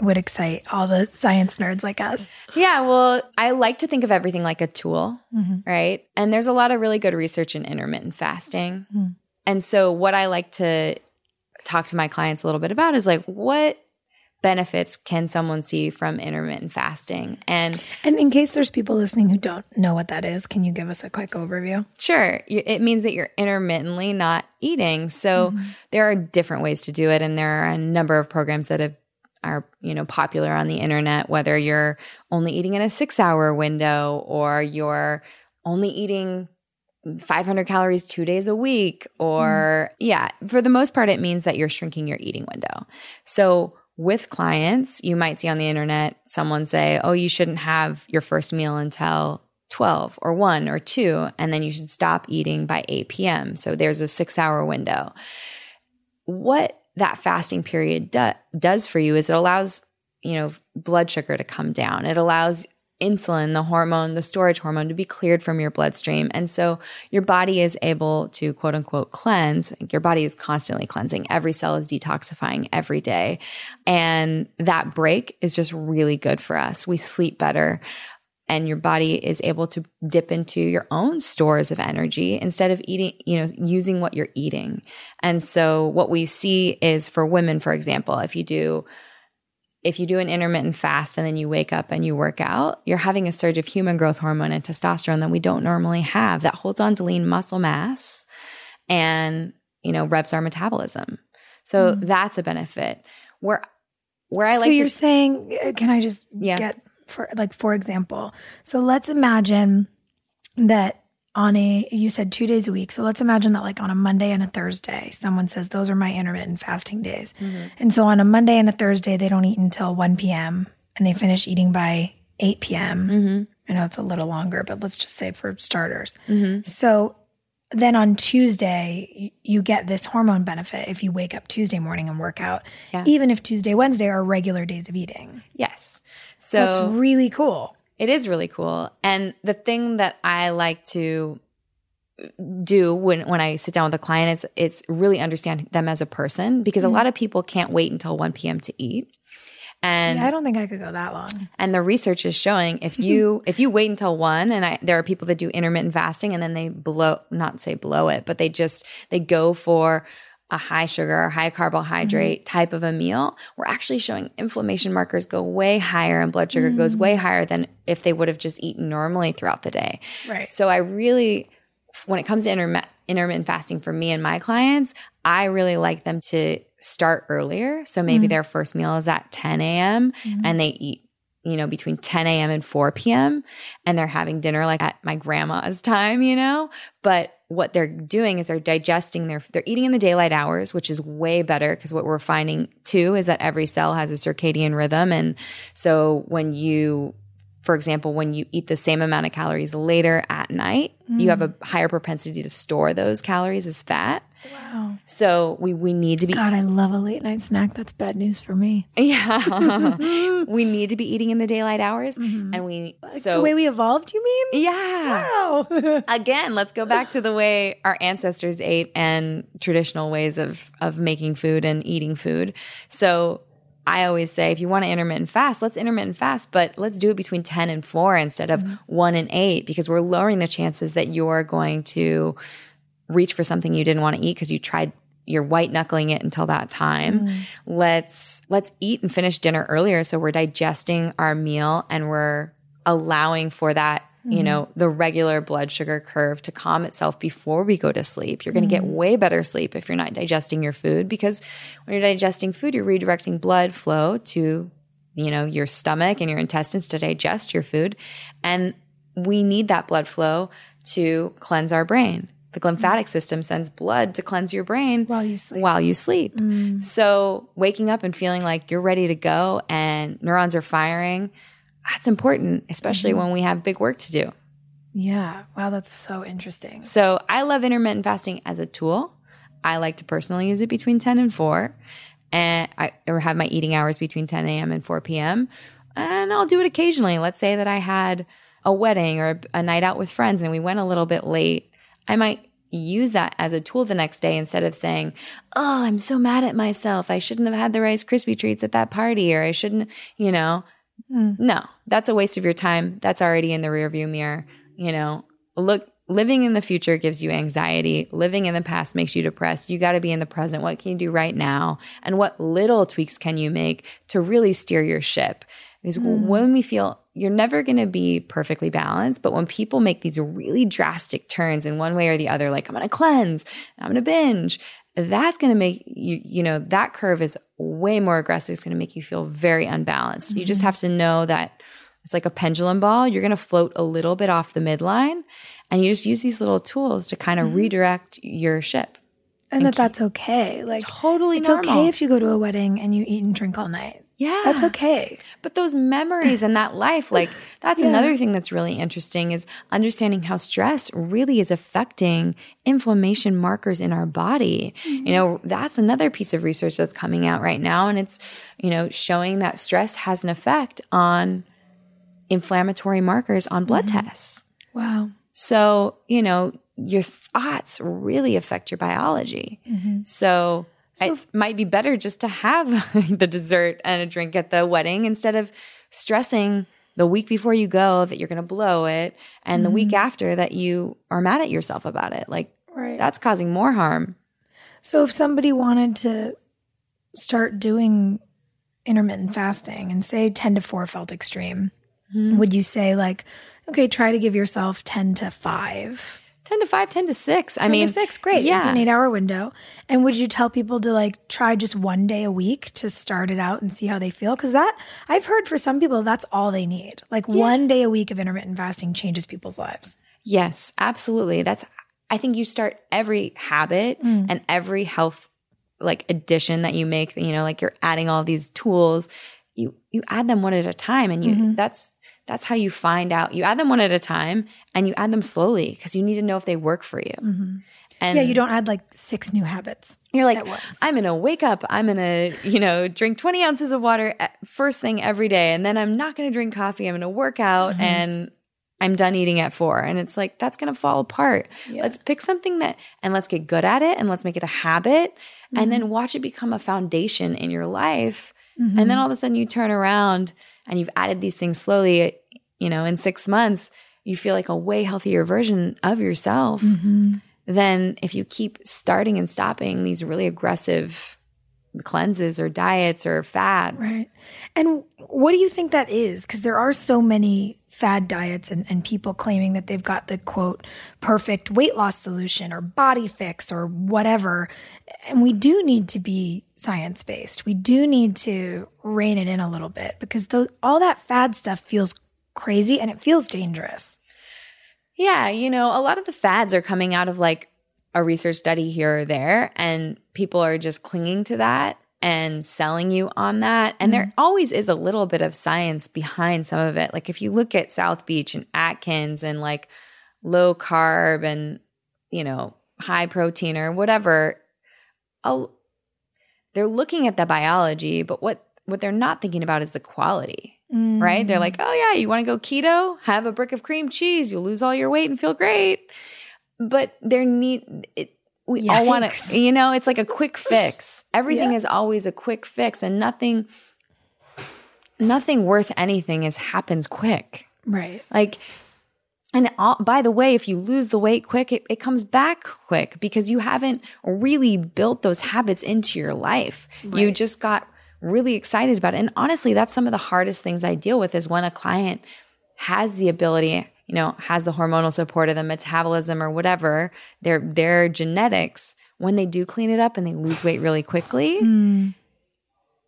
would excite all the science nerds like us? Yeah, well, I like to think of everything like a tool, mm-hmm. right? And there's a lot of really good research in intermittent fasting. Mm-hmm. And so, what I like to talk to my clients a little bit about is like, what benefits can someone see from intermittent fasting? And And in case there's people listening who don't know what that is, can you give us a quick overview? Sure. It means that you're intermittently not eating. So mm-hmm. there are different ways to do it. And there are a number of programs that have, are, you know, popular on the internet, whether you're only eating in a six hour window or you're only eating 500 calories two days a week or mm-hmm. yeah for the most part it means that you're shrinking your eating window. So with clients you might see on the internet someone say oh you shouldn't have your first meal until 12 or 1 or 2 and then you should stop eating by 8 p.m so there's a six hour window. What that fasting period do- does for you is it allows you know blood sugar to come down. It allows insulin the hormone the storage hormone to be cleared from your bloodstream. And so your body is able to quote unquote cleanse. Your body is constantly cleansing. Every cell is detoxifying every day. And that break is just really good for us. We sleep better and your body is able to dip into your own stores of energy instead of eating, you know, using what you're eating. And so what we see is for women, for example, if you do if you do an intermittent fast and then you wake up and you work out, you're having a surge of human growth hormone and testosterone that we don't normally have that holds on to lean muscle mass and, you know, revs our metabolism. So that's a benefit. Where where I like so like you're to saying, uh, can I just Yeah. get for like for example? So let's imagine that on a you said two days a week. So let's imagine that like on a Monday and a Thursday, someone says those are my intermittent fasting days, Mm-hmm. and so on a Monday and a Thursday they don't eat until one p.m. and they finish eating by eight p.m. Mm-hmm. I know it's a little longer, but let's just say for starters. So then on Tuesday, you get this hormone benefit if you wake up Tuesday morning and work out, Yeah. even if Tuesday, Wednesday are regular days of eating. yes. So That's really cool. It is really cool. And the thing that I like to do when when I sit down with a client it's it's really understand them as a person because a mm-hmm. lot of people can't wait until 1 p.m. to eat. And Yeah, I don't think I could go that long. and the research is showing if you if you wait until 1 and I there are people that do intermittent fasting and then they blow not say blow it but they just they go for a high sugar, high carbohydrate mm-hmm. type of a meal, we're actually showing inflammation markers go way higher and blood sugar goes mm. way higher than if they would have just eaten normally throughout the day. Right. So I really, when it comes to intermi- intermittent fasting for me and my clients, I really like them to start earlier. So maybe mm. their first meal is at 10 a.m. Mm-hmm. and they eat, you know, between 10 a.m. and 4 p.m. and they're having dinner like at my grandma's time, you know? But what they're doing is they're digesting their, they're eating in the daylight hours, which is way better because what we're finding too is that every cell has a circadian rhythm. And so when you, for example, when you eat the same amount of calories later at night, you mm. have a higher propensity to store those calories as fat. Wow. So we, we need to be God, I love a late night snack. That's bad news for me. Yeah. we need to be eating in the daylight hours. Mm-hmm. And we, Like so, the way we evolved, you mean? yeah. Wow. Again, let's go back to the way our ancestors ate and traditional ways of, of making food and eating food. So I always say, if you want to intermittent fast, let's intermittent fast, but let's do it between 10 and 4 instead of mm-hmm. 1 and 8 because we're lowering the chances that you're going to reach for something you didn't want to eat because you tried you're white knuckling it until that time. Mm. Let's let's eat and finish dinner earlier so we're digesting our meal and we're allowing for that, you know, mm-hmm. the regular blood sugar curve to calm itself before we go to sleep. You're going to get mm-hmm. way better sleep if you're not digesting your food because when you're digesting food, you're redirecting blood flow to you know, your stomach and your intestines to digest your food. And we need that blood flow to cleanse our brain. The lymphatic system sends blood to cleanse your brain While you sleep. While you sleep. Mm. So waking up and feeling like you're ready to go and neurons are firing, that's important, especially mm-hmm. when we have big work to do. Yeah. Wow, that's so interesting. So I love intermittent fasting as a tool. I like to personally use it between 10 and 4. And I or have my eating hours between 10 a.m. and 4 p.m. And I'll do it occasionally. Let's say that I had a wedding or a night out with friends and we went a little bit late. I might use that as a tool the next day instead of saying, Oh, I'm so mad at myself. I shouldn't have had the Rice Krispie treats at that party or I shouldn't, you know. Hmm. No, that's a waste of your time. That's already in the rearview mirror. You know, look, living in the future gives you anxiety. Living in the past makes you depressed. You got to be in the present. What can you do right now? And what little tweaks can you make to really steer your ship? Because hmm. when we feel you're never going to be perfectly balanced, but when people make these really drastic turns in one way or the other, like I'm going to cleanse, I'm going to binge, that's going to make you, you know, that curve is way more aggressive. It's going to make you feel very unbalanced. You just mm-hmm. have to know that it's like a pendulum ball. You're going to float a little bit off the midline and you just use these little tools to kind of mm-hmm. redirect your ship. And that that's okay. Like Totally it's normal. okay if you go to a wedding and you eat and drink all night. Yeah. That's okay. But those memories and that life, like that's another thing that's really interesting is understanding how stress really is affecting inflammation markers in our body. Mm-hmm. You know, that's another piece of research that's coming out right now. And it's, you know, showing that stress has an effect on inflammatory markers on blood mm-hmm. tests. Wow. So, you know, your thoughts really affect your biology. Mm-hmm. So, it might be better just to have the dessert and a drink at the wedding instead of stressing the week before you go that you're going to blow it and the week mm-hmm. after that you are mad at yourself about it. Like, Right. that's causing more harm. So if somebody wanted to start doing intermittent fasting and say 10 to 4 felt extreme, mm-hmm. would you say like, okay, try to give yourself 10 to 5? 10 to 5, 10 to 6. I mean, to 6, great. Yeah. It's an 8-hour window. And would you tell people to like try just one day a week to start it out and see how they feel cuz that I've heard for some people that's all they need. Like one day a week of intermittent fasting changes people's lives. Yes, absolutely. That's I think you start every habit mm. and every health like addition that you make, you know, like you're adding all these tools, you you add them one at a time and you mm-hmm. that's that's how you find out. You add them one at a time and you add them slowly because you need to know if they work for you. And yeah, you don't add like six new habits. you're like. I'm gonna wake up. I'm gonna, you know, drink 20 ounces of water first thing every day, and then I'm not gonna drink coffee. I'm gonna work out, Mm-hmm. and I'm done eating at four. And it's like, that's going to fall apart. Yeah. Let's pick something that, and let's get good at it and let's make it a habit and Mm-hmm. then watch it become a foundation in your life. Mm-hmm. And then all of a sudden you turn around and you've added these things slowly, you know, in six months, you feel like a way healthier version of yourself Mm-hmm. than if you keep starting and stopping these really aggressive cleanses or diets or fads. Right. And what do you think that is? Because there are so many fad diets and, and people claiming that they've got the quote perfect weight loss solution or body fix or whatever. And we do need to be science based. We do need to rein it in a little bit because those, all that fad stuff feels crazy and it feels dangerous. Yeah, you know, a lot of the fads are coming out of like a research study here or there, and people are just clinging to that and selling you on that. And there mm-hmm. always is a little bit of science behind some of it. Like if you look at South Beach and Atkins and like low carb and, you know, high protein or whatever, a, they're looking at the biology, but what what they're not thinking about is the quality right? They're mm. like, oh yeah, you want to go keto? Have a brick of cream cheese. You'll lose all your weight and feel great. But there need it. We all want Yikes. to, you know, it's like a quick fix. Everything Yeah. is always a quick fix, and nothing, nothing worth anything is happens quick. Right. Like, and all, by the way, if you lose the weight quick, it, it comes back quick because you haven't really built those habits into your life. You just got really excited about it. And honestly, that's some of the hardest things I deal with is when a client has the ability, you know, has the hormonal support of the metabolism or whatever, their their genetics, when they do clean it up and they lose weight really quickly, mm.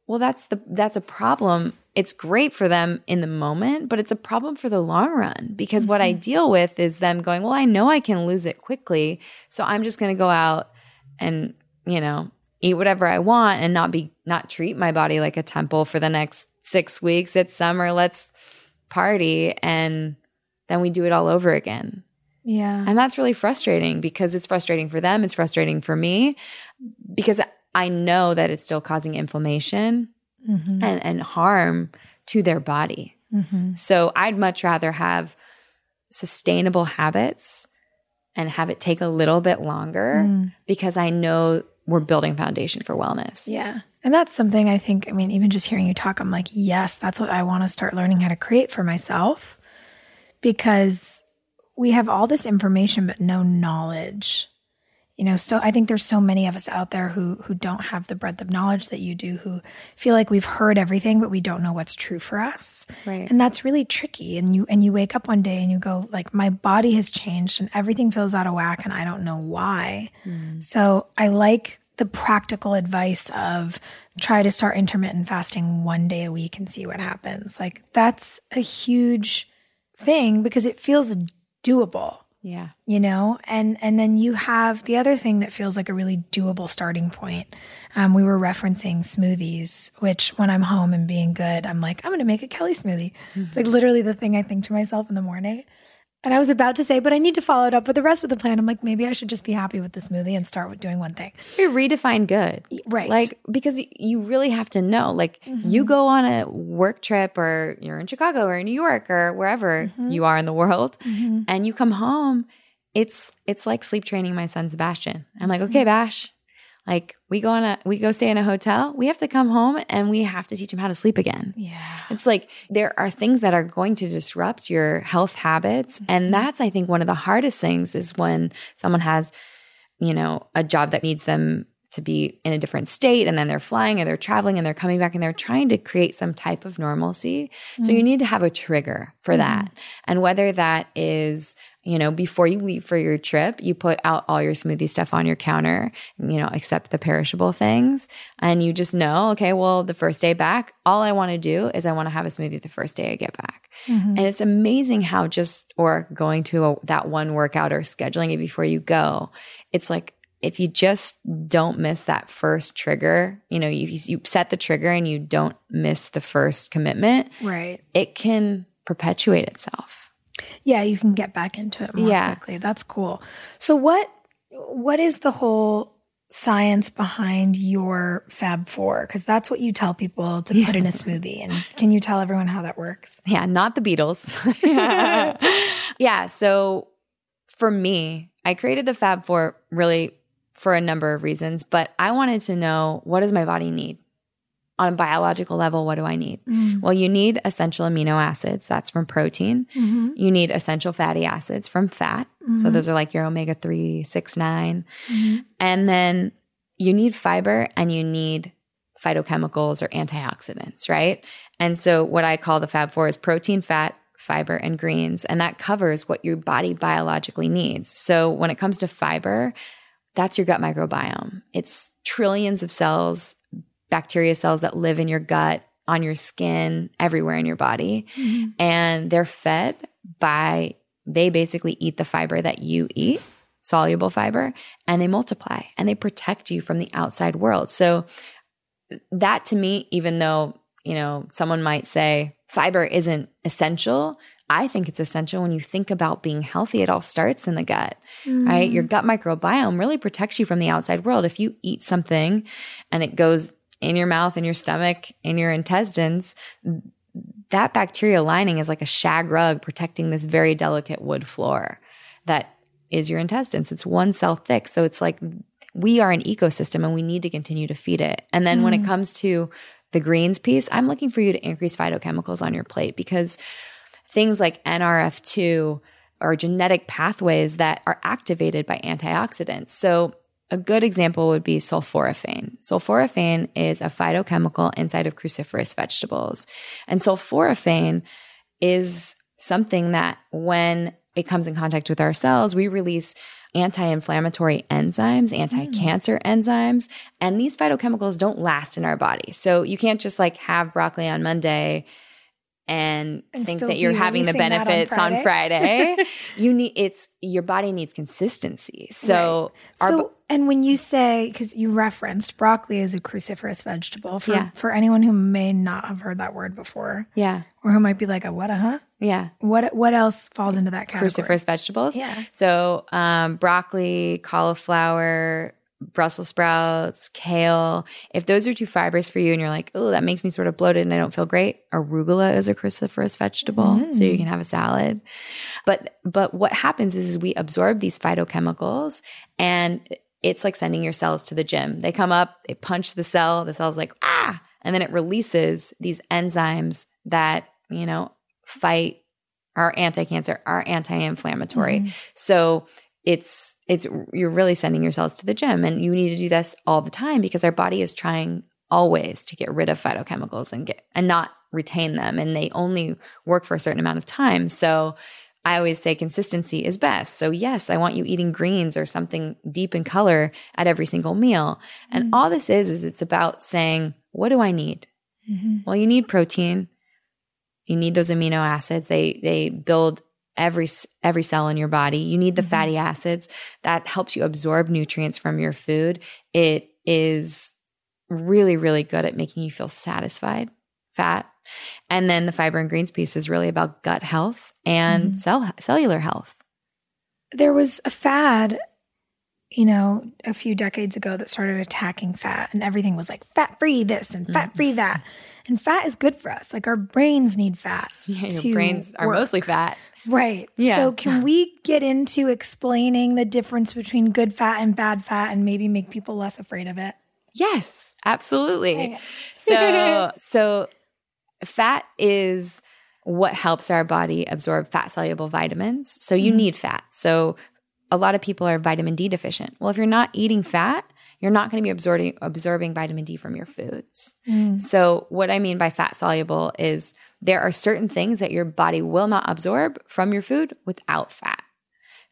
well that's the that's a problem. It's great for them in the moment but it's a problem for the long run because what i mm-hmm. deal with is them going well i know i can lose it quickly so i'm just going to go out and you know eat whatever i want and not be not treat my body like a temple for the next six weeks. It's summer. Let's party. And then we do it all over again Yeah. and that's really frustrating because it's frustrating for them. It's frustrating for me because I know that it's still causing inflammation mm-hmm. and, and harm to their body. Mm-hmm. So I'd much rather have sustainable habits and have it take a little bit longer mm. because I know we're building foundation for wellness. Yeah. And that's something I think, I mean, even just hearing you talk, I'm like, yes, that's what I want to start learning how to create for myself because we have all this information, but no knowledge. You know, so I think there's so many of us out there who who don't have the breadth of knowledge that you do, who feel like we've heard everything, but we don't know what's true for us. Right. And that's really tricky. And you and you wake up one day and you go, like, my body has changed and everything feels out of whack and I don't know why. Hmm. So I like the practical advice of try to start intermittent fasting one day a week and see what happens. Like that's a huge thing because it feels doable Yeah. you know? And and then you have the other thing that feels like a really doable starting point. Um, we were referencing smoothies which when i'm home and being good i'm like i'm gonna make a kelly smoothie. It's like literally the thing i think to myself in the morning and i was about to say but i need to follow it up with the rest of the plan i'm like maybe i should just be happy with the smoothie and start with doing one thing You redefine good. right. Like, because you really have to know. Like, mm-hmm. you go on a work trip or you're in Chicago or New York or wherever mm-hmm. you are in the world mm-hmm. and you come home, it's it's like sleep training my son Sebastian. I'm like, okay, Bash. Like we go on a we go stay in a hotel. We have to come home and we have to teach him how to sleep again. yeah It's like there are things that are going to disrupt your health habits. Mm-hmm. And that's, I think, one of the hardest things is when someone has, you know, a job that needs them to be in a different state and then they're flying or they're traveling and they're coming back and they're trying to create some type of normalcy. So you mm-hmm. need to have a trigger for that. Mm-hmm. And whether that is, you know, before you leave for your trip, you put out all your smoothie stuff on your counter, you know, except the perishable things. And you just know, okay, well, the first day back, all I want to do is I want to have a smoothie the first day I get back. Mm-hmm. And it's amazing how just, or going to a, that one workout or scheduling it before you go, it's like, if you just don't miss that first trigger, you know, you, you set the trigger and you don't miss the first commitment, right it can perpetuate itself. yeah you can get back into it more Yeah. quickly that's cool so what what is the whole science behind your fab four because that's what you tell people to put in a smoothie and can you tell everyone how that works Yeah, not the Beatles. yeah. Yeah. So for me, I created the Fab Four really for a number of reasons, but I wanted to know what does my body need? On a biological level, what do I need? Mm. Well, you need essential amino acids. That's from protein. Mhm. You need essential fatty acids from fat. So Mhm. those are like your omega 3, 6, 9. Mhm. And then you need fiber and you need phytochemicals or antioxidants, right? And so what I call the Fab Four is protein, fat, fiber, and greens. And that covers what your body biologically needs. So when it comes to fiber, that's your gut microbiome. It's trillions of cells, bacteria cells that live in your gut, on your skin, everywhere in your body. Mhm. And they're fed by, they basically eat the fiber that you eat, soluble fiber, and they multiply and they protect you from the outside world. So that to me, even though, you know, someone might say fiber isn't essential, I think it's essential when you think about being healthy. It all starts in the gut, mm. right? Your gut microbiome really protects you from the outside world. If you eat something and it goes in your mouth, in your stomach, in your intestines, that bacterial lining is like a shag rug protecting this very delicate wood floor that is your intestines. It's one cell thick. So it's like we are an ecosystem and we need to continue to feed it. And then when it mm. comes to the greens piece, I'm looking for you to increase phytochemicals on your plate because things like NRF2 are genetic pathways that are activated by antioxidants. So a good example would be sulforaphane. Sulforaphane is a phytochemical inside of cruciferous vegetables. And sulforaphane is something that when it comes in contact with our cells, we release anti-inflammatory enzymes, anti-cancer hmm. enzymes, and these phytochemicals don't last in our body. So you can't just like have broccoli on Monday and, And think that you're having the that on benefits on Friday. Friday. you need it's your body needs consistency. So our So, bo- and when you say, because you referenced broccoli as a cruciferous vegetable, for, Yeah. for anyone who may not have heard that word before, yeah, or who might be like, a what, a huh? yeah. What, what else falls into that category? cruciferous vegetables. Yeah. So um, broccoli, cauliflower, Brussels sprouts, kale. If those are too fibrous for you and you're like, oh, that makes me sort of bloated and I don't feel great, arugula is a cruciferous vegetable. So you can have a salad. But but what happens is, is we absorb these phytochemicals and it's like sending your cells to the gym. They come up, they punch the cell, the cell's like, ah, and then it releases these enzymes that, you know, fight are anti-cancer, are anti-inflammatory. So it's it's you're really sending yourselves to the gym and you need to do this all the time because our body is trying always to get rid of phytochemicals and get and not retain them and they only work for a certain amount of time. So I always say consistency is best. So yes, I want you eating greens or something deep in color at every single meal. And mm-hmm. all this is is it's about saying, what do I need? Mm-hmm. Well, you need protein. You need those amino acids. They they build every every cell in your body. You need the mm-hmm. fatty acids that helps you absorb nutrients from your food. It is really really good at making you feel satisfied. Fat. And then the fiber and greens piece is really about gut health and mm-hmm. cell cellular health. There was a fad, you know, a few decades ago that started attacking fat, and everything was like fat free this and mm. fat free that. And fat is good for us. Like our brains need fat. Yeah, your brains are work. mostly fat. Right. Yeah. So can we get into explaining the difference between good fat and bad fat and maybe make people less afraid of it? Yes, absolutely. so, so fat is what helps our body absorb fat soluble vitamins. So you mm-hmm. need fat. So a lot of people are vitamin D deficient. Well, if you're not eating fat, you're not going to be absorbing absorbing vitamin D from your foods. Mm. So what I mean by fat soluble is there are certain things that your body will not absorb from your food without fat.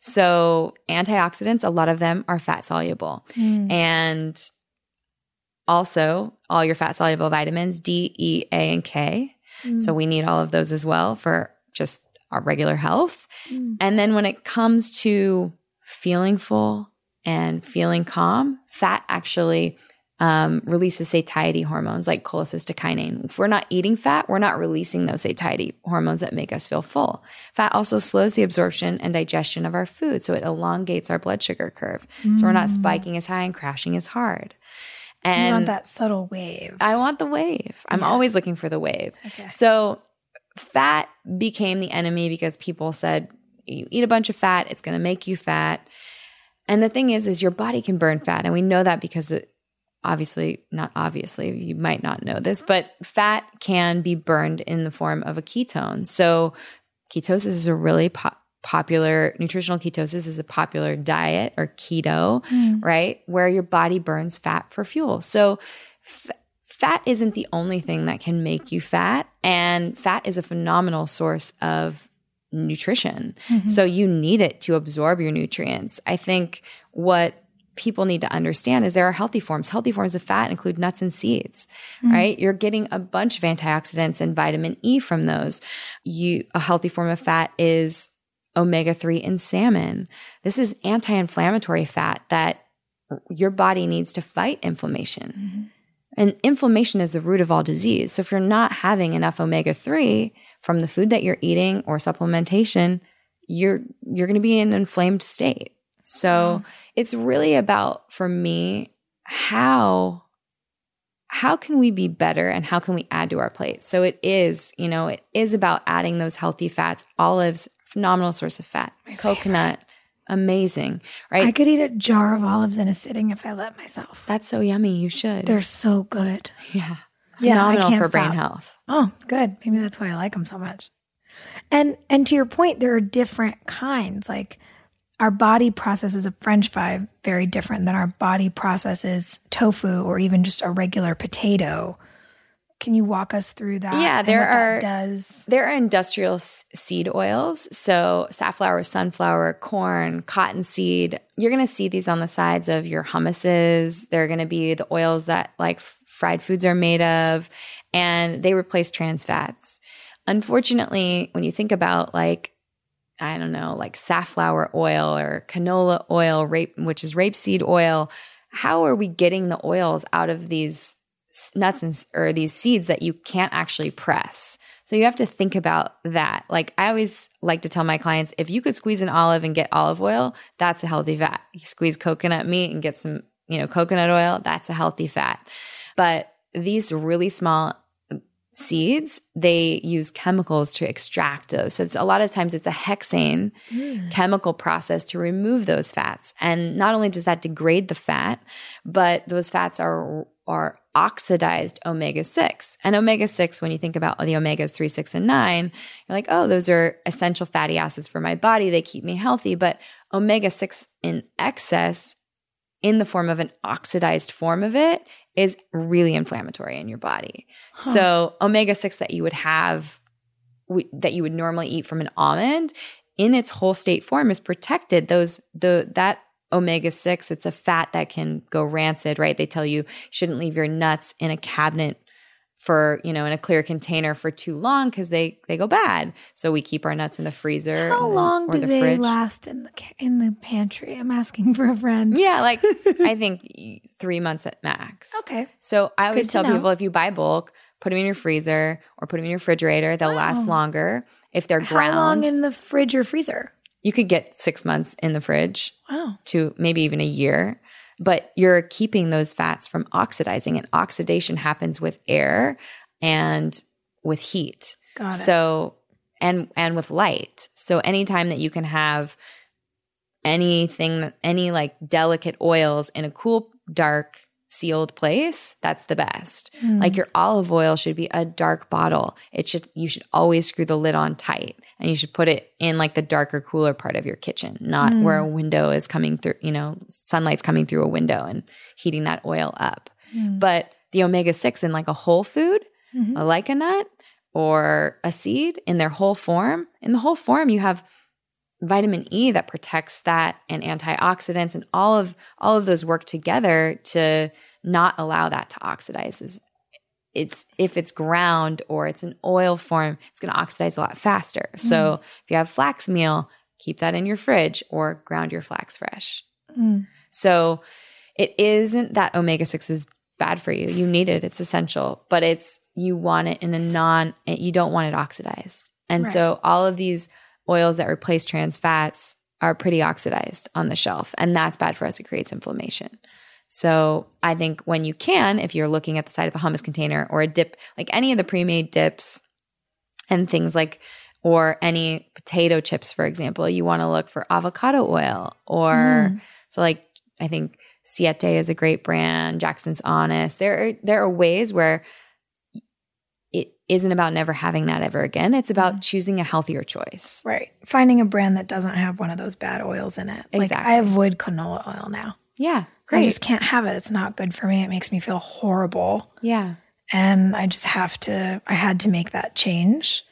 So antioxidants, a lot of them are fat soluble. Hmm. And also all your fat soluble vitamins D, E, A, and K. Hmm. So we need all of those as well for just our regular health. Hmm. And then when it comes to feeling full and feeling calm, fat actually um, releases satiety hormones like cholecystokinin. If we're not eating fat, we're not releasing those satiety hormones that make us feel full. Fat also slows the absorption and digestion of our food, so it elongates our blood sugar curve. So we're not spiking as high and crashing as hard. You And want that subtle wave. I want the wave. I'm always looking for the wave. Okay. So fat became the enemy because people said, you eat a bunch of fat, it's going to make you fat. And the thing is, is your body can burn fat. And we know that because it, obviously, not obviously, you might not know this, but fat can be burned in the form of a ketone. So ketosis is a really po- popular, nutritional ketosis is a popular diet or keto, mm. right? Where your body burns fat for fuel. So f- fat isn't the only thing that can make you fat. And fat is a phenomenal source of nutrition. Mm-hmm. So you need it to absorb your nutrients. I think what people need to understand is there are healthy forms. Healthy forms of fat include nuts and seeds, mm-hmm. right? You're getting a bunch of antioxidants and vitamin E from those. You a healthy form of fat is omega 3 in salmon. This is anti-inflammatory fat that your body needs to fight inflammation. Mm-hmm. And inflammation is the root of all disease. So if you're not having enough omega 3, from the food that you're eating or supplementation, you're you're going to be in an inflamed state. So mm. it's really about for me how how can we be better and how can we add to our plate? So it is, you know, it is about adding those healthy fats. Olives, phenomenal source of fat. My Coconut, favorite. amazing, right? I could eat a jar of olives in a sitting if I let myself. That's so yummy. You should. They're so good. Yeah phenomenal yeah, for brain health. Oh, good. Maybe that's why I like them so much. And and to your point, there are different kinds. Like our body processes a French fry very different than our body processes tofu or even just a regular potato. Can you walk us through that? Yeah, there are does there are industrial s- seed oils. So safflower, sunflower, corn, cottonseed. You're going to see these on the sides of your hummuses. They're going to be the oils that like fried foods are made of, and they replace trans fats. Unfortunately, when you think about like, I don't know, like safflower oil or canola oil, rape, which is rapeseed oil, how are we getting the oils out of these nuts and or these seeds that you can't actually press? So you have to think about that. Like I always like to tell my clients, if you could squeeze an olive and get olive oil, that's a healthy fat. You squeeze coconut meat and get some, you know, coconut oil, that's a healthy fat. But these really small seeds, they use chemicals to extract those. So it's a lot of times it's a hexane mm. chemical process to remove those fats. And not only does that degrade the fat, but those fats are are oxidized omega 6. And omega 6 when you think about the omegas 3, 6 and 9, you're like, "Oh, those are essential fatty acids for my body. They keep me healthy." But omega 6 in excess in the form of an oxidized form of it is really inflammatory in your body. Huh. So omega 6 that you would have that you would normally eat from an almond in its whole state form is protected. Those the that omega 6 it's a fat that can go rancid, right? They tell you shouldn't leave your nuts in a cabinet for you know in a clear container for too long because they they go bad. So we keep our nuts in the freezer. How long do the they fridge. last in the in the pantry? I'm asking for a friend. Yeah, like I think three months at max. Okay. So I always tell people if you buy bulk, put them in your freezer or put them in your refrigerator. They'll wow. last longer if they're How ground. How long in the fridge or freezer? You could get six months in the fridge. Wow. To maybe even a year but you're keeping those fats from oxidizing and oxidation happens with air and with heat. Got it. So and and with light. So anytime that you can have anything any like delicate oils in a cool dark sealed place, that's the best. Mm. Like your olive oil should be a dark bottle. It should you should always screw the lid on tight and you should put it in like the darker cooler part of your kitchen, not mm. where a window is coming through, you know, sunlight's coming through a window and heating that oil up. Mm. But the omega 6 in like a whole food, mm-hmm. like a nut or a seed in their whole form, in the whole form you have vitamin E that protects that and antioxidants and all of all of those work together to not allow that to oxidize. It's if it's ground or it's an oil form, it's going to oxidize a lot faster. Mm. So if you have flax meal, keep that in your fridge or ground your flax fresh. Mm. So it isn't that omega 6 is bad for you. You need it, it's essential, but it's you want it in a non you don't want it oxidized. And right. so all of these oils that replace trans fats are pretty oxidized on the shelf. And that's bad for us. It creates inflammation. So I think when you can, if you're looking at the side of a hummus container or a dip, like any of the pre made dips and things like or any potato chips, for example, you want to look for avocado oil or Mm. so like I think Siete is a great brand, Jackson's Honest. There are there are ways where isn't about never having that ever again. It's about Mm-hmm. choosing a healthier choice. Right. Finding a brand that doesn't have one of those bad oils in it. Like I avoid canola oil now. Yeah. Great. I just can't have it. It's not good for me. It makes me feel horrible. yeah. And I just have to, I had to make that change.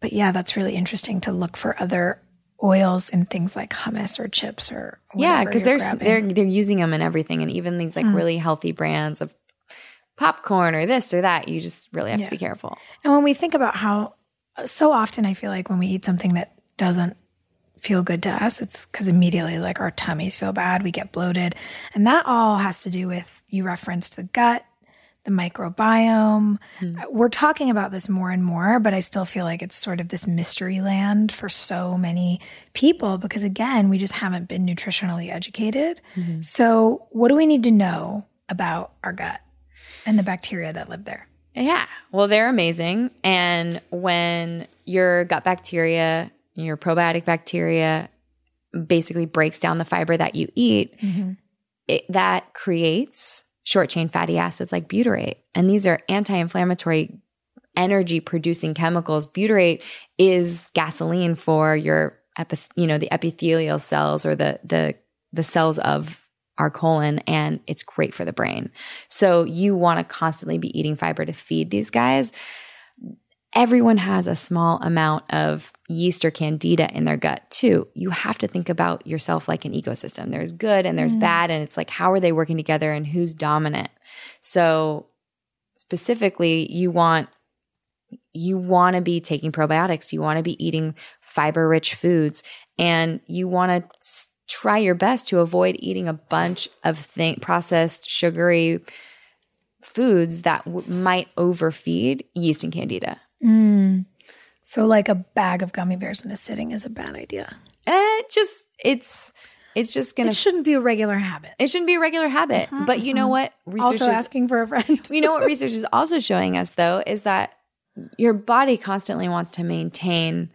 But yeah, that's really interesting to look for other oils in things like hummus or chips or Yeah, because they're grabbing. they're they're using them in everything, and even these like Mm. really healthy brands of popcorn or this or that. You just really have Yeah. to be careful. And when we think about how so often I feel like when we eat something that doesn't feel good to us, it's because immediately like our tummies feel bad, we get bloated. And that all has to do with you referenced the gut, the microbiome. Uh, We're talking about this more and more, but I still feel like it's sort of this mystery land for so many people because again, we just haven't been nutritionally educated. So, what do we need to know about our gut and the bacteria that live there? Yeah. Well, they're amazing. And when your gut bacteria, your probiotic bacteria, basically breaks down the fiber that you eat, mm-hmm. it, that creates short chain fatty acids like butyrate. And these are anti inflammatory energy producing chemicals. Butyrate is gasoline for your epith- you know, the epithelial cells or the the the cells of our colon and it's great for the brain. So you want to constantly be eating fiber to feed these guys. Everyone has a small amount of yeast or candida in their gut too. You have to think about yourself like an ecosystem. There's good and there's mm-hmm. bad and it's like how are they working together and who's dominant. So specifically you want you want to be taking probiotics, you want to be eating fiber rich foods and you want to try your best to avoid eating a bunch of thing, processed sugary foods that w- might overfeed yeast and candida. Mm. So, like a bag of gummy bears in a sitting is a bad idea. Eh, just it's it's just gonna It shouldn't be a regular habit. it shouldn't be a regular habit. But you know what? Research Also, is- asking for a friend. you know what research is also showing us though is that your body constantly wants to maintain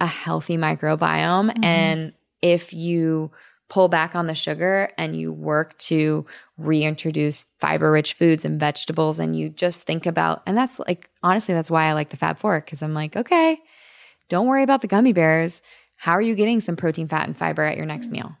a healthy microbiome and if you pull back on the sugar and you work to reintroduce fiber rich foods and vegetables and you just think about and that's like honestly that's why I like the Fab Four because I'm like okay don't worry about the gummy bears. How are you getting some protein fat and fiber at your next meal?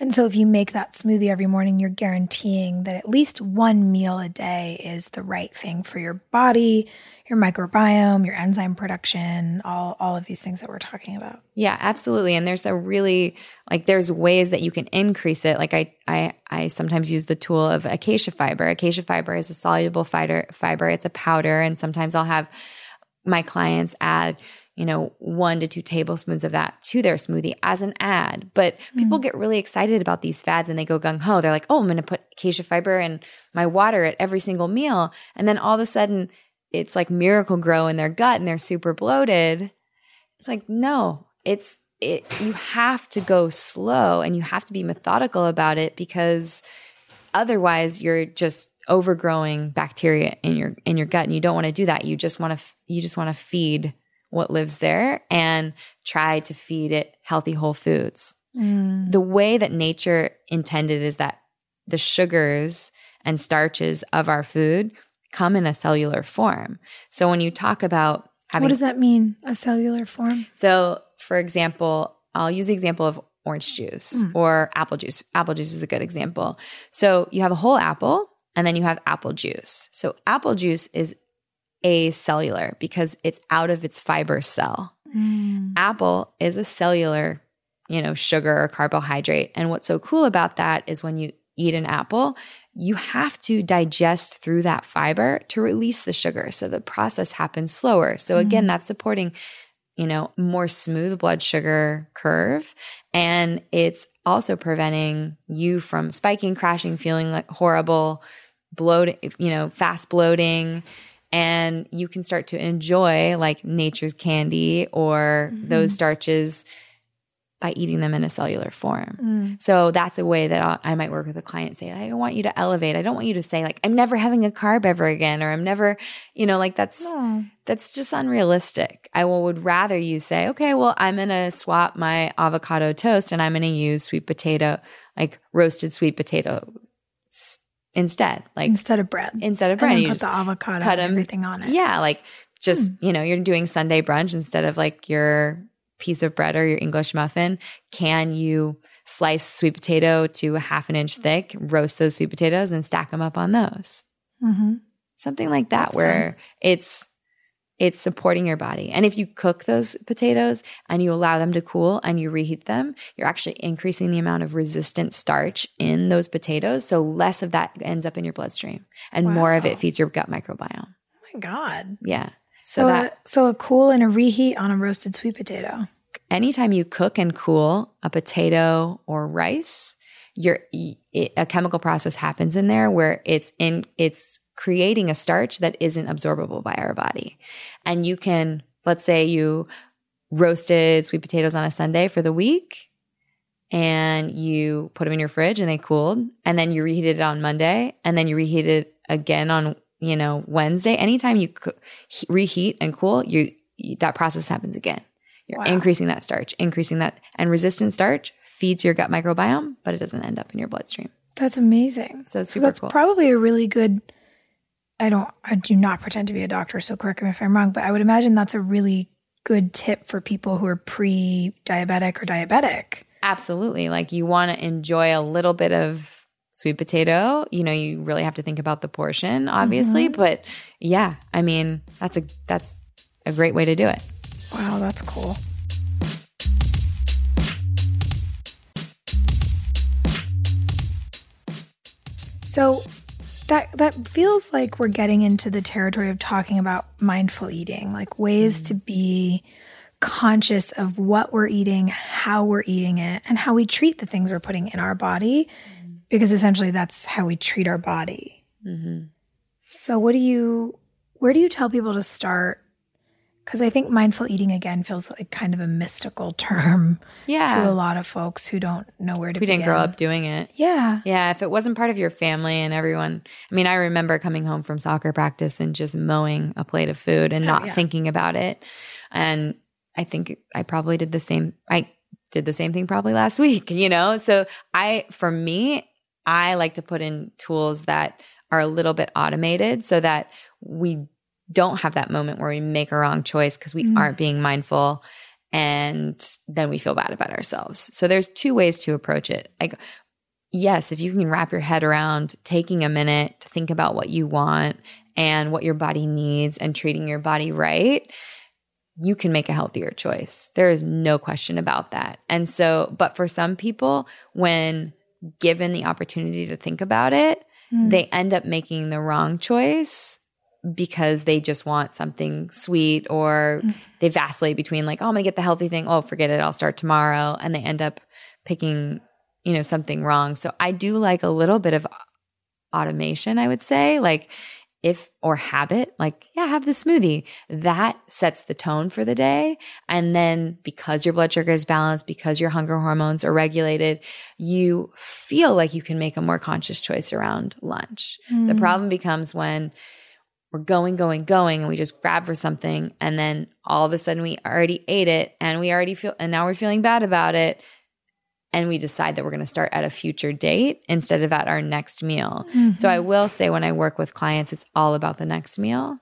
And so, if you make that smoothie every morning, you're guaranteeing that at least one meal a day is the right thing for your body, your microbiome, your enzyme production, all, all of these things that we're talking about. Yeah, absolutely. And there's a really like there's ways that you can increase it. Like I I I sometimes use the tool of acacia fiber. Acacia fiber is a soluble fiber fiber. It's a powder and sometimes I'll have my clients add you know, one to two tablespoons of that to their smoothie as an ad. But hmm. people get really excited about these fads and they go gung ho. They're like, oh, I'm going to put acacia fiber in my water at every single meal. And then all of a sudden, it's like Miracle-Gro in their gut and they're super bloated. It's like, no, it's, it, you have to go slow and you have to be methodical about it because otherwise you're just overgrowing bacteria in your in your gut and you don't want to do that. You just want to you just want to feed what lives there and try to feed it healthy whole foods. Mm. The way that nature intended is that the sugars and starches of our food come in a cellular form so when you talk about having What does that mean? A cellular form? so, for example, I'll use the example of orange juice hmm. or apple juice. Apple juice is a good example. So, you have a whole apple and then you have apple juice. So, apple juice is acellular because it's out of its fiber cell. Hmm. Apple is a cellular, you know, sugar or carbohydrate. And what's so cool about that is when you eat an apple, you have to digest through that fiber to release the sugar. So the process happens slower. So mm-hmm. again, that's supporting, you know, more smooth blood sugar curve. And it's also preventing you from spiking, crashing, feeling like horrible, bloating, you know, fast bloating. And you can start to enjoy like nature's candy or mm-hmm. those starches by eating them in a cellular form. Mm. So that's a way that I'll, I might work with a client say, I want you to elevate. I don't want you to say like, I'm never having a carb ever again, or I'm never, you know, like that's, that's just unrealistic. I will, would rather you say, okay, well, I'm going to swap my avocado toast and I'm going to use sweet potato, like roasted sweet potato s- instead. Like instead of bread. instead of And bread, then you put the avocado cut and 'em- everything on it. yeah, like just, mm. you know, you're doing Sunday brunch instead of like your piece of bread or your English muffin. Can you slice sweet potato to a half an inch thick, roast those sweet potatoes and stack them up on those? hmm Something like that where it's it's supporting your body. And if you cook those potatoes and you allow them to cool and you reheat them, you're actually increasing the amount of resistant starch in those potatoes. So less of that ends up in your bloodstream and more of it feeds your gut microbiome. Oh my God. Yeah. So, So, that a, so a cool and a reheat on a roasted sweet potato. Anytime you cook and cool a potato or rice, your a chemical process happens in there where it's in it's creating a starch that isn't absorbable by our body. And you can let's say you roasted sweet potatoes on a Sunday for the week and you put them in your fridge and they cooled and then you reheated it on Monday and then you reheated it again on you know Wednesday anytime you he- reheat and cool you that process happens again you're Wow. increasing that starch increasing that and resistant starch feeds your gut microbiome but it doesn't end up in your bloodstream That's amazing. So it's so that's cool. probably a really good. I don't. I do not pretend to be a doctor, so correct me if I'm wrong. But I would imagine that's a really good tip for people who are pre-diabetic or diabetic. Absolutely. Like you want to enjoy a little bit of sweet potato. You know, you really have to think about the portion, obviously. Mm-hmm. But yeah, I mean, that's a that's a great way to do it. Wow, that's cool. So that that feels like we're getting into the territory of talking about mindful eating, like ways to be conscious of what we're eating, how we're eating it, and how we treat the things we're putting in our body, because essentially that's how we treat our body. Mm-hmm. So, what do you, where do you tell people to start? Because I think mindful eating again feels like kind of a mystical term Yeah. to a lot of folks who don't know where to we didn't grow up doing it. Yeah. Yeah, if it wasn't part of your family and everyone, I mean, I remember coming home from soccer practice and just mowing a plate of food and oh, not yeah. thinking about it. And I think I probably did the same. I did the same thing probably last week, you know? So I, for me, I like to put in tools that are a little bit automated so that we don't have that moment where we make a wrong choice because we mm-hmm. aren't being mindful and then we feel bad about ourselves. So there's two ways to approach it. Like yes, if you can wrap your head around taking a minute to think about what you want and what your body needs and treating your body right, you can make a healthier choice. There is no question about that. And so, but for some people, when given the opportunity to think about it, mm. they end up making the wrong choice because they just want something sweet or mm-hmm. they vacillate between like, oh, I'm gonna get the healthy thing. Oh, forget it. I'll start tomorrow. And they end up picking, you know, something wrong. So I do like a little bit of automation, I would say. Like if or habit, like, yeah, have the smoothie. That sets the tone for the day. And then because your blood sugar is balanced, because your hunger hormones are regulated, you feel like you can make a more conscious choice around lunch. The mm. problem becomes when we're going, going, going, and we just grab for something. And then all of a sudden we already ate it and we already feel, and now we're feeling bad about it. And we decide that we're going to start at a future date instead of at our next meal. Mm-hmm. So I will say when I work with clients, it's all about the next meal.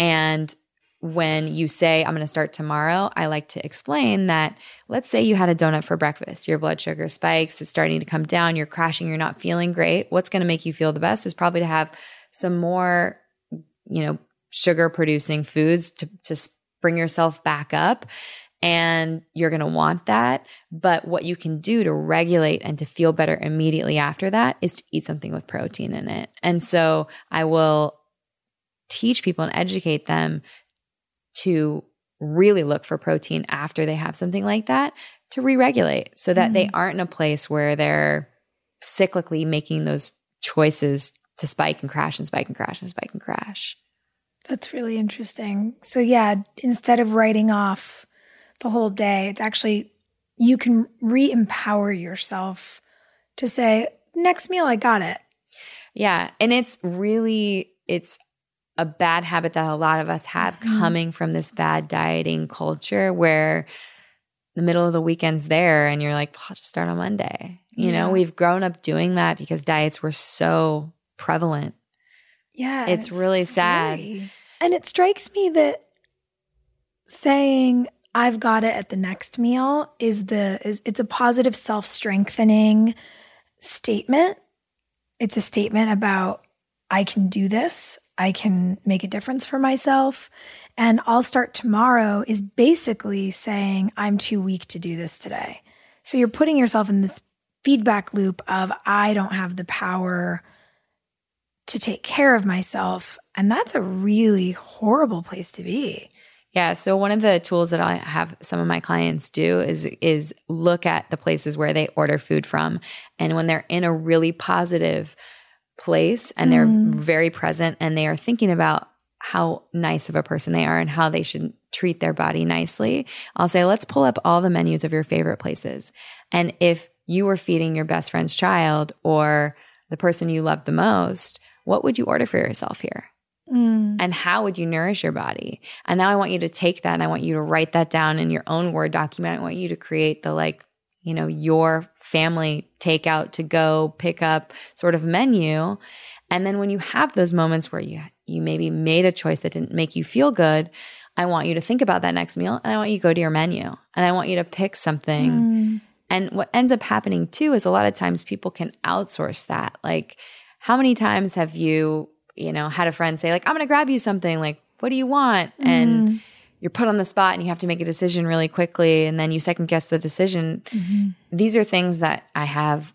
And when you say, I'm going to start tomorrow, I like to explain that let's say you had a donut for breakfast, your blood sugar spikes, it's starting to come down, you're crashing, you're not feeling great. What's going to make you feel the best is probably to have some more, you know, sugar producing foods to, to bring yourself back up. And you're going to want that. But what you can do to regulate and to feel better immediately after that is to eat something with protein in it. And so I will teach people and educate them to really look for protein after they have something like that to re-regulate so that they mm-hmm. aren't in a place where they're cyclically making those choices to spike and crash and spike and crash and spike and crash. That's really interesting. So yeah, instead of writing off the whole day, it's actually you can re empower yourself to say, next meal, I got it. Yeah. And it's really, it's a bad habit that a lot of us have mm-hmm. coming from this bad dieting culture where the middle of the weekend's there and you're like, well, I'll just start on Monday. You yeah. know, we've grown up doing that because diets were so prevalent. Yeah. It's, it's really scary. sad. And it strikes me that saying I've got it at the next meal is the is it's a positive self-strengthening statement. It's a statement about I can do this. I can make a difference for myself. And I'll start tomorrow is basically saying, I'm too weak to do this today. So you're putting yourself in this feedback loop of, I don't have the power to take care of myself. And that's a really horrible place to be. Yeah. So one of the tools that I have some of my clients do is is look at the places where they order food from. And when they're in a really positive place and they're mm. very present and they are thinking about how nice of a person they are and how they should treat their body nicely, I'll say, let's pull up all the menus of your favorite places. And if you were feeding your best friend's child or the person you love the most, what would you order for yourself here? Mm. And how would you nourish your body? And now I want you to take that and I want you to write that down in your own Word document. I want you to create the like, you know, your family takeout to go pick up sort of menu. And then when you have those moments where you you maybe made a choice that didn't make you feel good, I want you to think about that next meal and I want you to go to your menu and I want you to pick something. Mm. And what ends up happening too is a lot of times people can outsource that. Like, how many times have you, you know, had a friend say, like, I'm going to grab you something? Like, what do you want? Mm. And you're put on the spot and you have to make a decision really quickly and then you second guess the decision. Mm-hmm. These are things that I have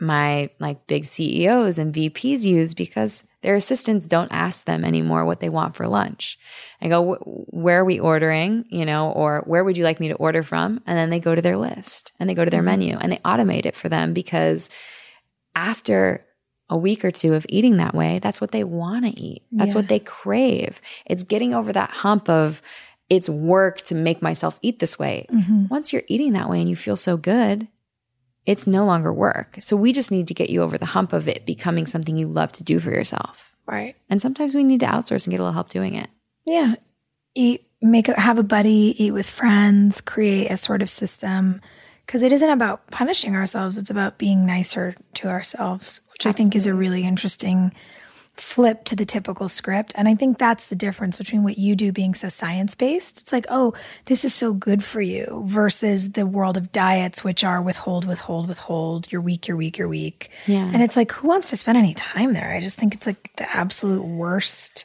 my like big CEOs and VPs use because their assistants don't ask them anymore what they want for lunch. I go, where are we ordering? You know, or where would you like me to order from? And then they go to their list and they go to their mm-hmm. menu and they automate it for them because after a week or two of eating that way, that's what they want to eat. That's yeah. what they crave. It's getting over that hump of it's work to make myself eat this way. Mm-hmm. Once you're eating that way and you feel so good, it's no longer work. So we just need to get you over the hump of it becoming something you love to do for yourself. Right. And sometimes we need to outsource and get a little help doing it. Yeah. Eat, make have a buddy, eat with friends, create a sort of system. Because it isn't about punishing ourselves, it's about being nicer to ourselves, which Absolutely. I think is a really interesting flip to the typical script. And I think that's the difference between what you do being so science based. It's like, oh, this is so good for you versus the world of diets, which are withhold, withhold, withhold. You're weak, you're weak, you're weak. Yeah. And it's like, who wants to spend any time there? I just think it's like the absolute worst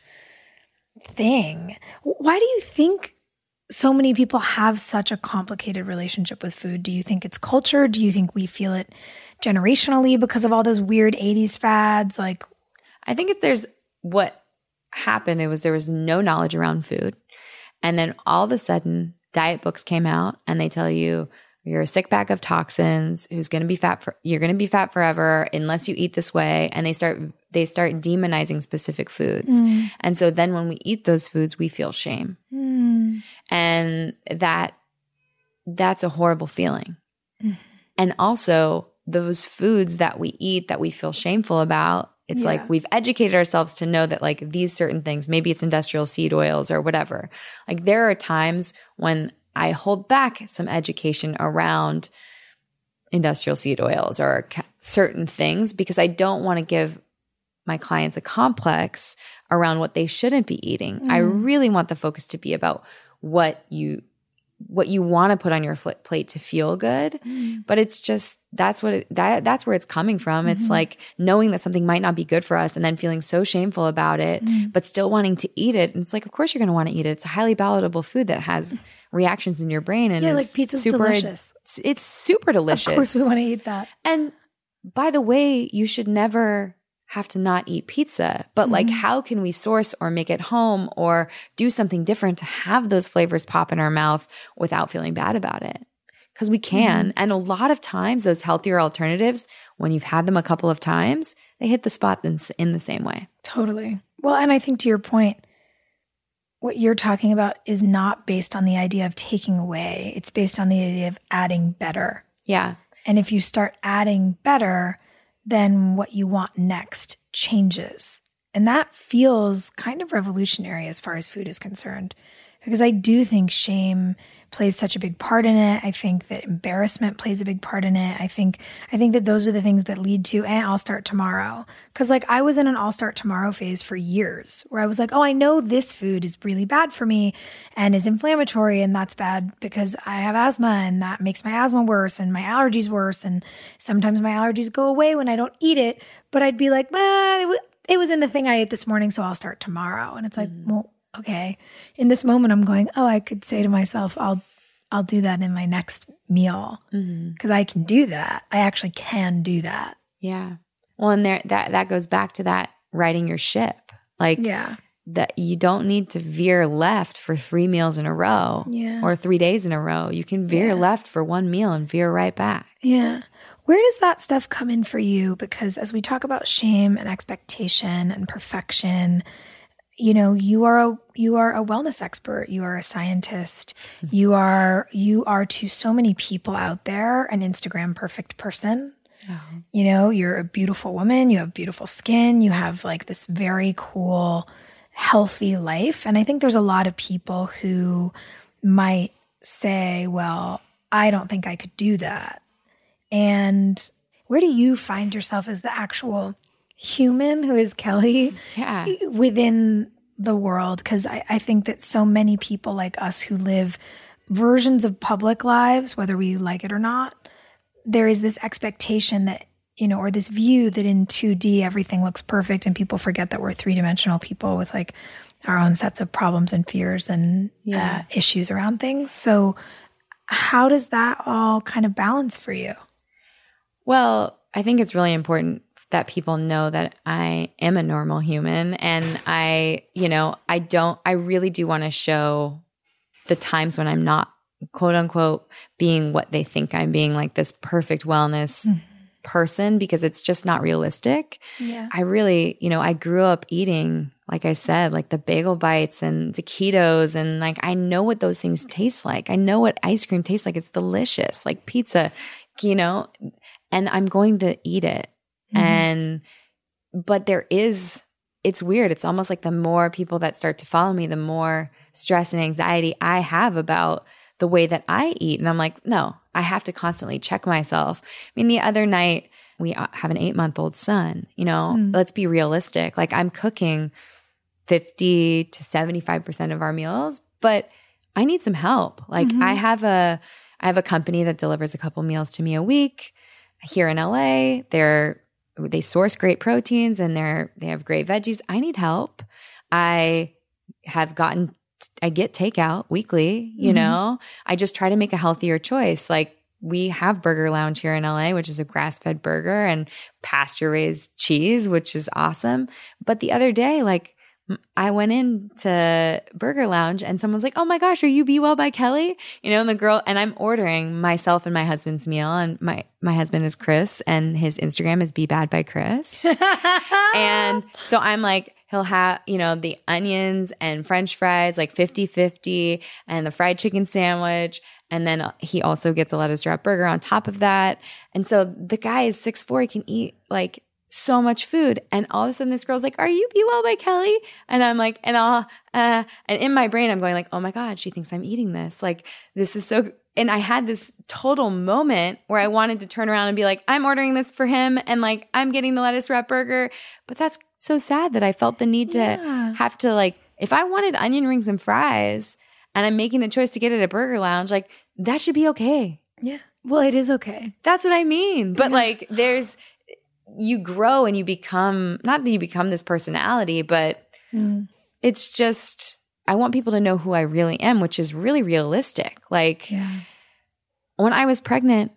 thing. Why do you think so many people have such a complicated relationship with food? Do you think it's culture? Do you think we feel it generationally because of all those weird 80s fads? Like, I think if there's what happened, it was there was no knowledge around food. And then all of a sudden, diet books came out and they tell you you're a sick bag of toxins who's going to be fat for you're going to be fat forever unless you eat this way and they start they start demonizing specific foods mm. and so then when we eat those foods we feel shame mm. and that that's a horrible feeling mm. and also those foods that we eat that we feel shameful about it's yeah. like we've educated ourselves to know that like these certain things, maybe it's industrial seed oils or whatever. Like there are times when I hold back some education around industrial seed oils or ca- certain things because I don't want to give my clients a complex around what they shouldn't be eating. Mm. I really want the focus to be about what you what you want to put on your plate to feel good mm. but it's just that's what it, that that's where it's coming from mm-hmm. it's like knowing that something might not be good for us and then feeling so shameful about it mm. but still wanting to eat it and it's like of course you're going to want to eat it it's a highly palatable food that has reactions in your brain and yeah like pizza's super delicious it's, it's super delicious of course we want to eat that and by the way you should never have to not eat pizza, but mm-hmm. like how can we source or make it home or do something different to have those flavors pop in our mouth without feeling bad about it? Because we can. Mm-hmm. And a lot of times, those healthier alternatives, when you've had them a couple of times, they hit the spot in, in the same way. Totally. Well, and I think to your point, what you're talking about is not based on the idea of taking away. It's based on the idea of adding better. Yeah. And if you start adding better, then what you want next changes. And that feels kind of revolutionary as far as food is concerned because I do think shame plays such a big part in it. I think that embarrassment plays a big part in it. I think I think that those are the things that lead to and eh, I'll start tomorrow. Cuz like I was in an I'll start tomorrow phase for years where I was like, "Oh, I know this food is really bad for me and is inflammatory and that's bad because I have asthma and that makes my asthma worse and my allergies worse and sometimes my allergies go away when I don't eat it." But I'd be like, "Man, it was in the thing I ate this morning, so I'll start tomorrow." And it's like, mm. "Well, okay, in this moment, I'm going, oh, I could say to myself, I'll, I'll do that in my next meal because mm-hmm. I can do that. I actually can do that. Yeah. Well, and there, that, that goes back to that riding your ship. Like, yeah. That you don't need to veer left for three meals in a row yeah. or three days in a row. You can veer yeah. left for one meal and veer right back. Yeah. Where does that stuff come in for you? Because as we talk about shame and expectation and perfection, you know you are a you are a wellness expert. You are a scientist. Mm-hmm. you are you are to so many people out there an instagram perfect person. You know you're a beautiful woman. You have beautiful skin. You have like this very cool healthy life. And i think there's a lot of people who might say well i don't think i could do that. And where do you find yourself as the actual human who is Kelly yeah. within the world. Because I, I think that so many people like us who live versions of public lives, whether we like it or not, there is this expectation that, you know, or this view that in 2D everything looks perfect and people forget that we're three dimensional people with like our own sets of problems and fears and yeah. uh, issues around things. So, how does that all kind of balance for you? Well, I think it's really important that people know that I am a normal human and I, you know, I don't, I really do want to show the times when I'm not quote unquote being what they think I'm being, like this perfect wellness mm-hmm. person, because it's just not realistic. Yeah. I really, you know, I grew up eating, like I said, like the bagel bites and the taquitos, and like I know what those things taste like. I know what ice cream tastes like. It's delicious, like pizza, you know, and I'm going to eat it Mm-hmm. And, but there is, it's weird. It's almost like the more people that start to follow me, the more stress and anxiety I have about the way that I eat. And I'm like, no, I have to constantly check myself. I mean, the other night, we uh, have an eight month old son, you know, mm. let's be realistic. Like I'm cooking 50 to 75% of our meals, but I need some help. Like mm-hmm. I have a, I have a company that delivers a couple meals to me a week here in LA. They're they source great proteins and they're they have great veggies. I need help. I have gotten I get takeout weekly, you mm-hmm. know. I just try to make a healthier choice. Like we have Burger Lounge here in LA, which is a grass-fed burger and pasture-raised cheese, which is awesome. But the other day like I went into Burger Lounge and someone's like, "Oh my gosh, are you Be Well by Kelly?" You know, and the girl and I'm ordering myself and my husband's meal, and my my husband is Chris, and his Instagram is Be Bad by Chris, and so I'm like, he'll have you know the onions and French fries like 50-50 and the fried chicken sandwich. And then he also gets a lettuce wrap burger on top of that. And so the guy is six four. He can eat like so much food. And all of a sudden this girl's like, are you Be Well by Kelly? And I'm like, and I'll, uh, and in my brain, I'm going like, oh my God, she thinks I'm eating this. Like, this is so, and I had this total moment where I wanted to turn around and be like, I'm ordering this for him. And like, I'm getting the lettuce wrap burger. But that's so sad that I felt the need to yeah. have to like, if I wanted onion rings and fries and I'm making the choice to get it at Burger Lounge, like that should be okay. Yeah. Well, it is okay. That's what I mean. But yeah. like, there's, you grow and you become not that you become this personality, but mm. it's just I want people to know who I really am, which is really realistic. Like yeah. when I was pregnant,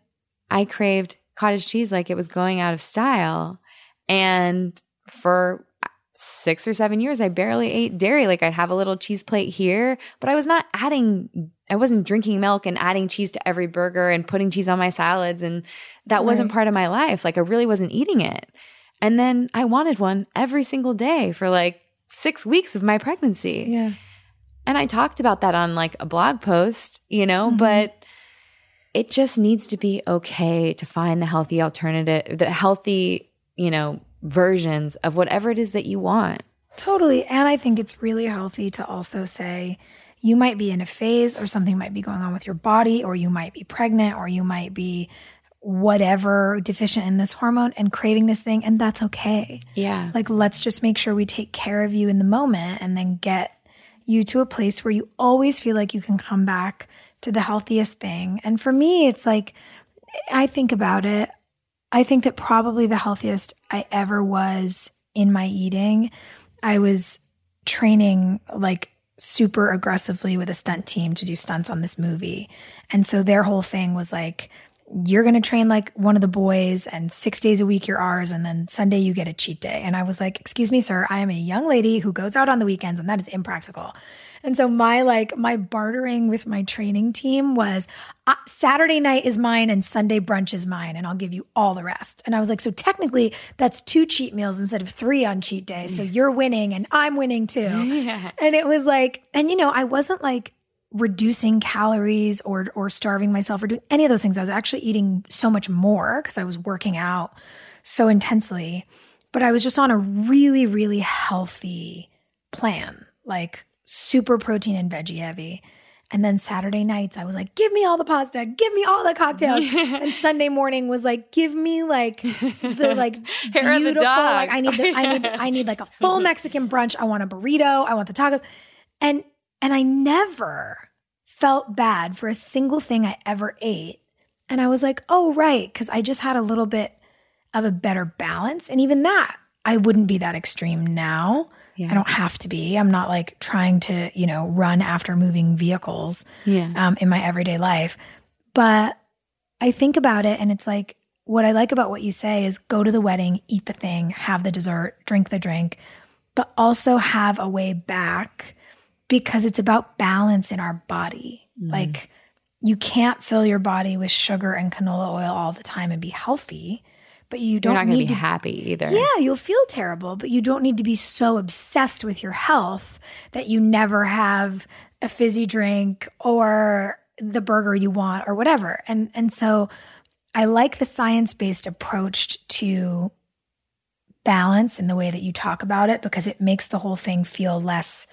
I craved cottage cheese like it was going out of style. And for six or seven years, I barely ate dairy. Like I'd have a little cheese plate here, but I was not adding, I wasn't drinking milk and adding cheese to every burger and putting cheese on my salads. And that right. wasn't part of my life. Like I really wasn't eating it. And then I wanted one every single day for like six weeks of my pregnancy. Yeah. And I talked about that on like a blog post, you know, Mm-hmm. but it just needs to be okay to find the healthy alternative, the healthy, you know, versions of whatever it is that you want. Totally. And I think it's really healthy to also say you might be in a phase or something might be going on with your body, or you might be pregnant, or you might be whatever deficient in this hormone and craving this thing. And that's okay. Yeah. Like, let's just make sure we take care of you in the moment and then get you to a place where you always feel like you can come back to the healthiest thing. And for me, it's like, I think about it. I think that probably the healthiest I ever was in my eating, I was training like super aggressively with a stunt team to do stunts on this movie. And so their whole thing was like, you're going to train like one of the boys and six days a week you're ours and then sunday you get a cheat day. And i was like excuse me sir i am a young lady who goes out on the weekends and that is impractical. And so my like my bartering with my training team was uh, saturday night is mine and sunday brunch is mine and i'll give you all the rest. And i was like so technically that's two cheat meals instead of three on cheat day. So you're winning and i'm winning too. And it was like and you know i wasn't like reducing calories or or starving myself or doing any of those things. I was actually eating so much more because I was working out so intensely. But I was just on a really, really healthy plan, like super protein and veggie heavy. And then Saturday nights, I was like, give me all the pasta, give me all the cocktails. and Sunday morning was like, give me like the like Hair of the dog. like I need, the, I need, I need like a full Mexican brunch. I want a burrito. I want the tacos. And and I never felt bad for a single thing I ever ate. And I was like, oh, right. Cause I just had a little bit of a better balance. And even that, I wouldn't be that extreme now. I don't have to be. I'm not like trying to, you know, run after moving vehicles Yeah. um, in my everyday life. But I think about it and it's like, what I like about what you say is go to the wedding, eat the thing, have the dessert, drink the drink, but also have a way back because it's about balance in our body. Mm. Like, you can't fill your body with sugar and canola oil all the time and be healthy, but you You're don't not going to need be happy either. yeah, you'll feel terrible, but you don't need to be so obsessed with your health that you never have a fizzy drink or the burger you want or whatever. And and so I like the science-based approach to balance in the way that you talk about it because it makes the whole thing feel less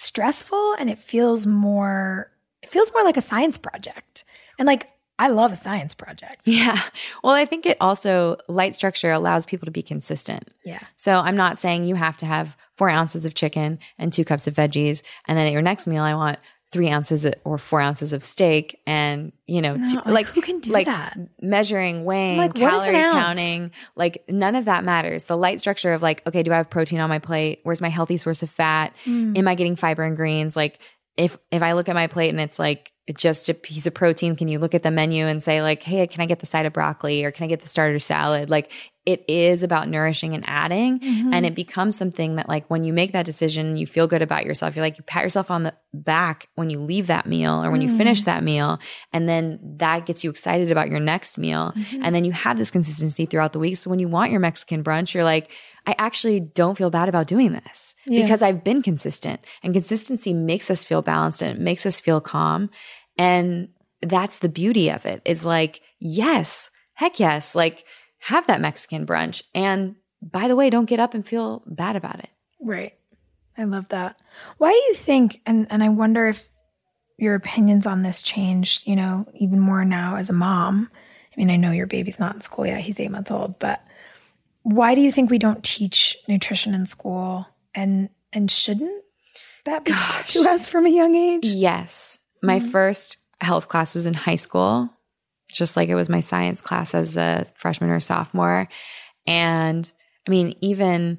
stressful and it feels more it feels more like a science project. And like I love a science project. Yeah. Well, I think it also, light structure allows people to be consistent. Yeah. So I'm not saying you have to have four ounces of chicken and two cups of veggies. And then at your next meal, I want three ounces or four ounces of steak and, you know, two, like, like, who can do like that? measuring, weighing, Like, what is an calorie counting, like none of that matters. The light structure of like, okay, do I have protein on my plate? Where's my healthy source of fat? Mm. Am I getting fiber and greens? Like if, if I look at my plate and it's like, just a piece of protein, can you look at the menu and say like, hey, can I get the side of broccoli or can I get the starter salad? Like it is about nourishing and adding. Mm-hmm. And it becomes something that like when you make that decision, you feel good about yourself. You're like, you pat yourself on the back when you leave that meal or when you Mm. finish that meal. And then that gets you excited about your next meal. Mm-hmm. And then you have this consistency throughout the week. So when you want your Mexican brunch, you're like, I actually don't feel bad about doing this Yeah. because I've been consistent and consistency makes us feel balanced and it makes us feel calm. And that's the beauty of it. it is like, yes, heck yes, like have that Mexican brunch. And by the way, don't get up and feel bad about it. Right. I love that. Why do you think and and I wonder if your opinions on this changed, you know, even more now as a mom. I mean, I know your baby's not in school yet. He's 8 months old, but why do you think we don't teach nutrition in school and and shouldn't that be taught to us from a young age? Yes. My mm-hmm. first health class was in high school, just like it was my science class as a freshman or sophomore. And I mean, even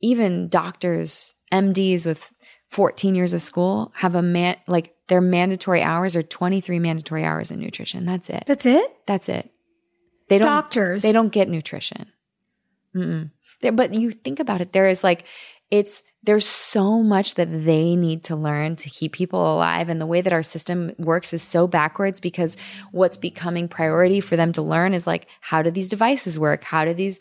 even doctors, MDs with 14 years of school have a man like their mandatory hours are 23 mandatory hours in nutrition. That's it. That's it? That's it. They don't Doctors. They don't get nutrition. But you think about it. There is like it's there's so much that they need to learn to keep people alive, and the way that our system works is so backwards because what's becoming priority for them to learn is like how do these devices work? How do these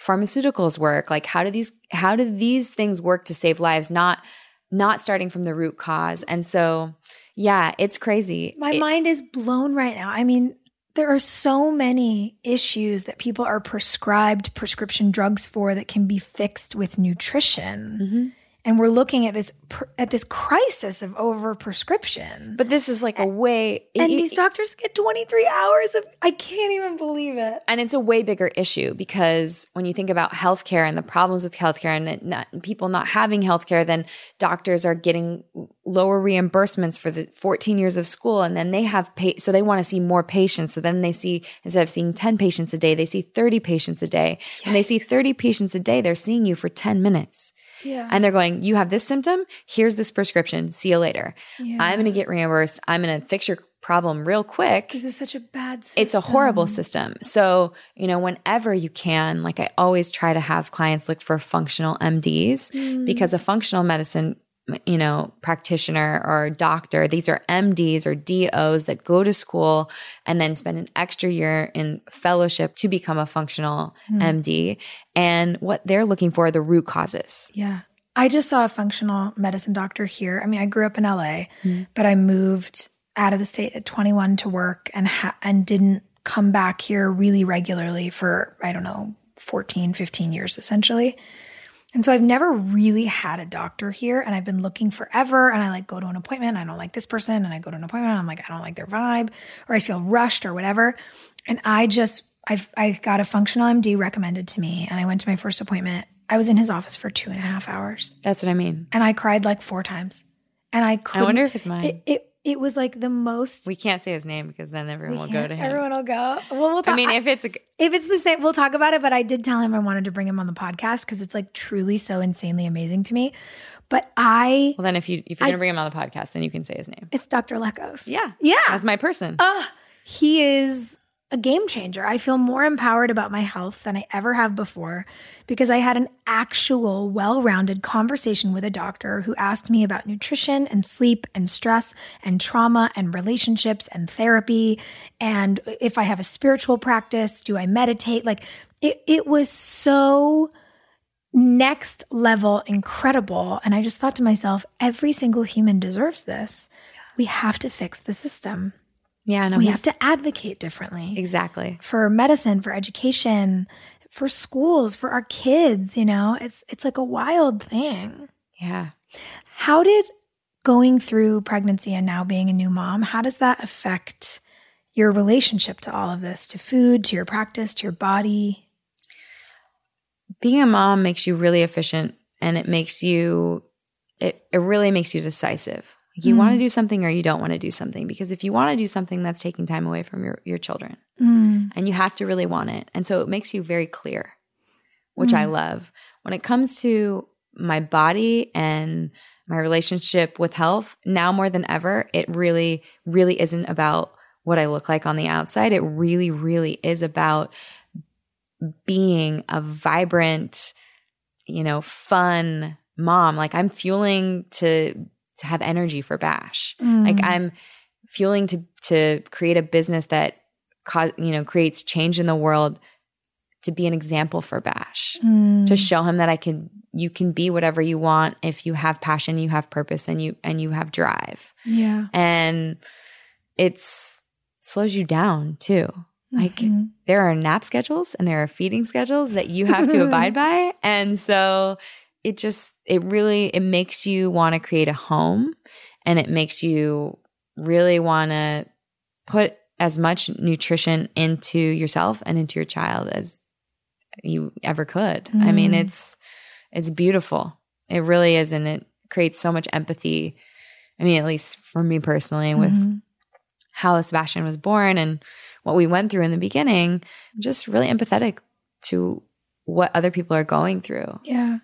pharmaceuticals work? Like how do these how do these things work to save lives? Not not starting from the root cause. And so, yeah, it's crazy. My It- mind is blown right now. I mean, there are so many issues that people are prescribed prescription drugs for that can be fixed with nutrition. Mm-hmm. And we're looking at this at this crisis of overprescription. But this is like a way, and it- these doctors get 23 hours of I can't even believe it. and it's a way bigger issue because when you think about healthcare and the problems with healthcare and not, people not having healthcare, then doctors are getting lower reimbursements for the 14 years of school, and then they have pay, so they want to see more patients. So then they see instead of seeing 10 patients a day, they see 30 patients a day, and they see 30 patients a day. They're seeing you for 10 minutes. Yeah. And they're going, You have this symptom. Here's this prescription. See you later. I'm going to get reimbursed. I'm going to fix your problem real quick this is such a bad system. it's a horrible system. So, you know, whenever you can, like I always try to have clients look for functional MDs Mm. because a functional medicine, you know, practitioner or doctor, these are MDs or DOs that go to school and then spend an extra year in fellowship to become a functional Mm. MD. And what they're looking for are the root causes. Yeah. I just saw a functional medicine doctor here. I mean, I grew up in LA, Mm. but I moved out of the state at 21 to work and ha- and didn't come back here really regularly for I don't know, 14, 15 years essentially. And so I've never really had a doctor here and I've been looking forever and I like go to an appointment, I don't like this person and I go to an appointment, I'm like I don't like their vibe or I feel rushed or whatever. And I just I've I got a functional MD recommended to me and I went to my first appointment. I was in his office for two and a half hours That's what I mean. and I cried like four times. And I I couldn't, wonder if it's mine. it, it it was like the most we can't say his name because then everyone will go to him. Everyone will go. Well, we'll talk. I mean, if it's a, if it's the same, we'll talk about it. But I did tell him I wanted to bring him on the podcast because it's like truly so insanely amazing to me. But I, well, then if you if you're gonna bring him on the podcast, then you can say his name. it's Dr. Lekos. Yeah, yeah. that's my person. he is a game changer. I feel more empowered about my health than I ever have before because I had an actual well rounded conversation with a doctor who asked me about nutrition and sleep and stress and trauma and relationships and therapy. And if I have a spiritual practice, do I meditate? Like it, it was so next level incredible. And I just thought to myself, every single human deserves this. We have to fix the system yeah, no, we have to advocate differently exactly. for medicine for education for schools for our kids you know it's it's like a wild thing Yeah. how did going through pregnancy and now being a new mom how does that affect your relationship to all of this to food to your practice to your body Being a mom makes you really efficient, and it makes you it it really makes you decisive. You want to hmm. do something or you don't want to do something because if you want to do something that's taking time away from your your children. Hmm. And you have to really want it. And so it makes you very clear which i hmm. love. When it comes to my body and my relationship with health now more than ever it really really isn't about what i look like on the outside. It really really is about being a vibrant you know fun mom. Like i'm fueling to to have energy for bash. Like i'm fueling to to create a business that cause you know creates change in the world to be an example for bash to show him that i can you can be whatever you want if you have passion you have purpose and you and you have drive. Yeah. And it's slows you down too. Like Mm-hmm. there are nap schedules and there are feeding schedules that you have to abide by. And so it just it really it makes you want to create a home and it makes you really want to put as much nutrition into yourself and into your child as you ever could. I mean mm. it's it's beautiful. It really is and it creates so much empathy. I mean at least for me personally with mm-hmm. how Sebastian was born and what we went through in the beginning, I'm just really empathetic to what other people are going through. Yeah.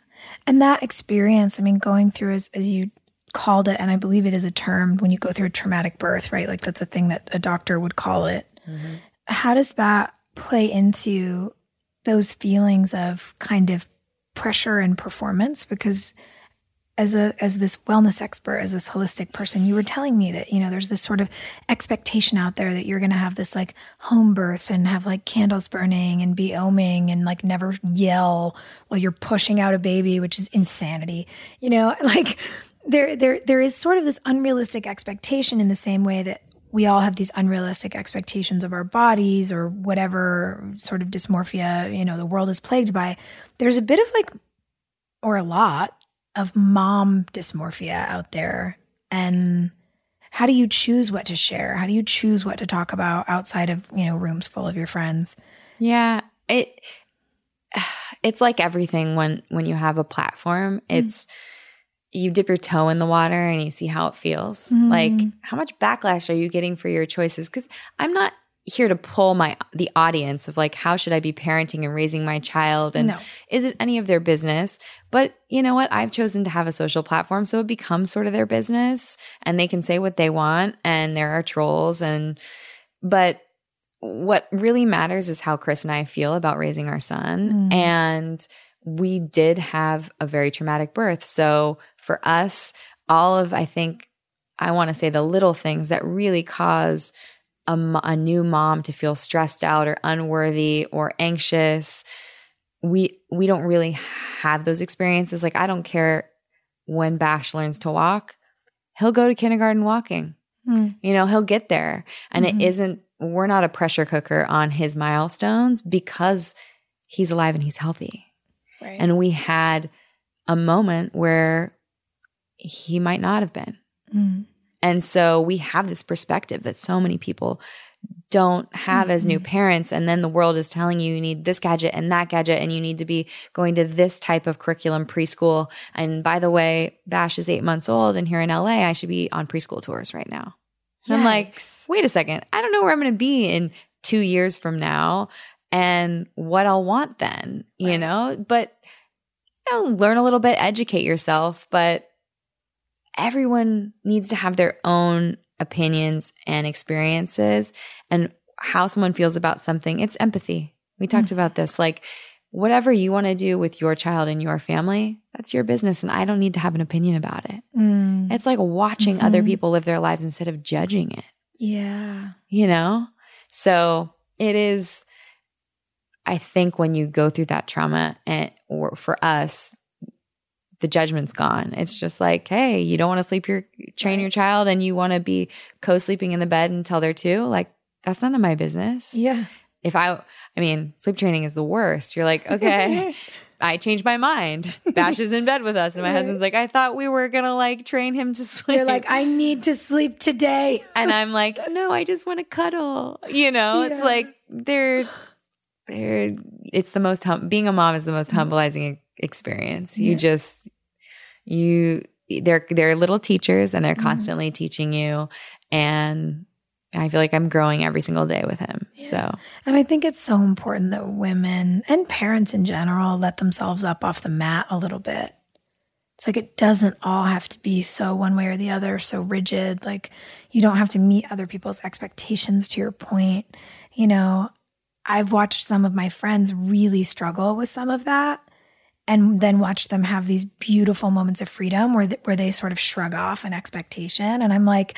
And that experience, I mean, going through as, as you called it, and I believe it is a term when you go through a traumatic birth, right? Like that's a thing that a doctor would call it. Mm-hmm. How does that play into those feelings of kind of pressure and performance? Because as a as this wellness expert, as this holistic person, you were telling me that you know there's this sort of expectation out there that you're going to have this like home birth and have like candles burning and be oming and like never yell while you're pushing out a baby, which is insanity. You know, like there there there is sort of this unrealistic expectation in the same way that we all have these unrealistic expectations of our bodies or whatever sort of dysmorphia, you know, the world is plagued by. There's a bit of like or a lot of mom dysmorphia out there and how do you choose what to share? How do you choose what to talk about outside of, you know, rooms full of your friends? Yeah, it it's like everything when when you have a platform. It's you dip your toe in the water and you see how it feels. Mm-hmm. Like how much backlash are you getting for your choices? Cuz I'm not here to pull my the audience of like how should I be parenting and raising my child and No. is it any of their business? But you know what? I've chosen to have a social platform so it becomes sort of their business and they can say what they want and there are trolls and but what really matters is how Chris and I feel about raising our son Mm. and we did have a very traumatic birth. So for us, all of I think I want to say the little things that really cause a, a new mom to feel stressed out or unworthy or anxious we we don't really have those experiences like i don't care when bash learns to walk he'll go to kindergarten walking Mm. you know he'll get there and Mhm. it isn't we're not a pressure cooker on his milestones because he's alive and he's healthy Right. and we had a moment where he might not have been Mm. And so we have this perspective that so many people don't have as new mm-hmm. parents. And then the world is telling you you need this gadget and that gadget, and you need to be going to this type of curriculum preschool. And by the way, Bash is eight months old, and here in LA, I should be on preschool tours right now. And I'm like, wait a second, I don't know where I'm going to be in two years from now and what I'll want then, you know? But, you know, learn a little bit, educate yourself, but everyone needs to have their own opinions and experiences and how someone feels about something. It's empathy. We talked about this. Like, whatever you want to do with your child and your family, that's your business. And I don't need to have an opinion about it. Mm. It's like watching other Mhm. people live their lives instead of judging it, Yeah. you know? So it is, I think when you go through that trauma, and, or for us, the judgment's gone. It's just like, hey, you don't want to sleep your train your child and you want to be co-sleeping in the bed until they're two. Like that's none of my business. Yeah. If I I mean, sleep training is the worst. You're like, okay, I changed my mind. Bash is in bed with us. And my husband's like, I thought we were gonna like train him to sleep. You're like, I need to sleep today. and I'm like, no, I just want to cuddle. You know, it's like they're they're it's the most hum- being a mom is the most mm-hmm. humbling e- experience. You Yeah. just you they're they're little teachers and they're Mhm. constantly teaching you and I feel like I'm growing every single day with him. Yeah. So And I think it's so important that women and parents in general let themselves up off the mat a little bit. It's like it doesn't all have to be so one way or the other, so rigid. Like you don't have to meet other people's expectations to your point. You know, I've watched some of my friends really struggle with some of that and then watch them have these beautiful moments of freedom where th- where they sort of shrug off an expectation. And I'm like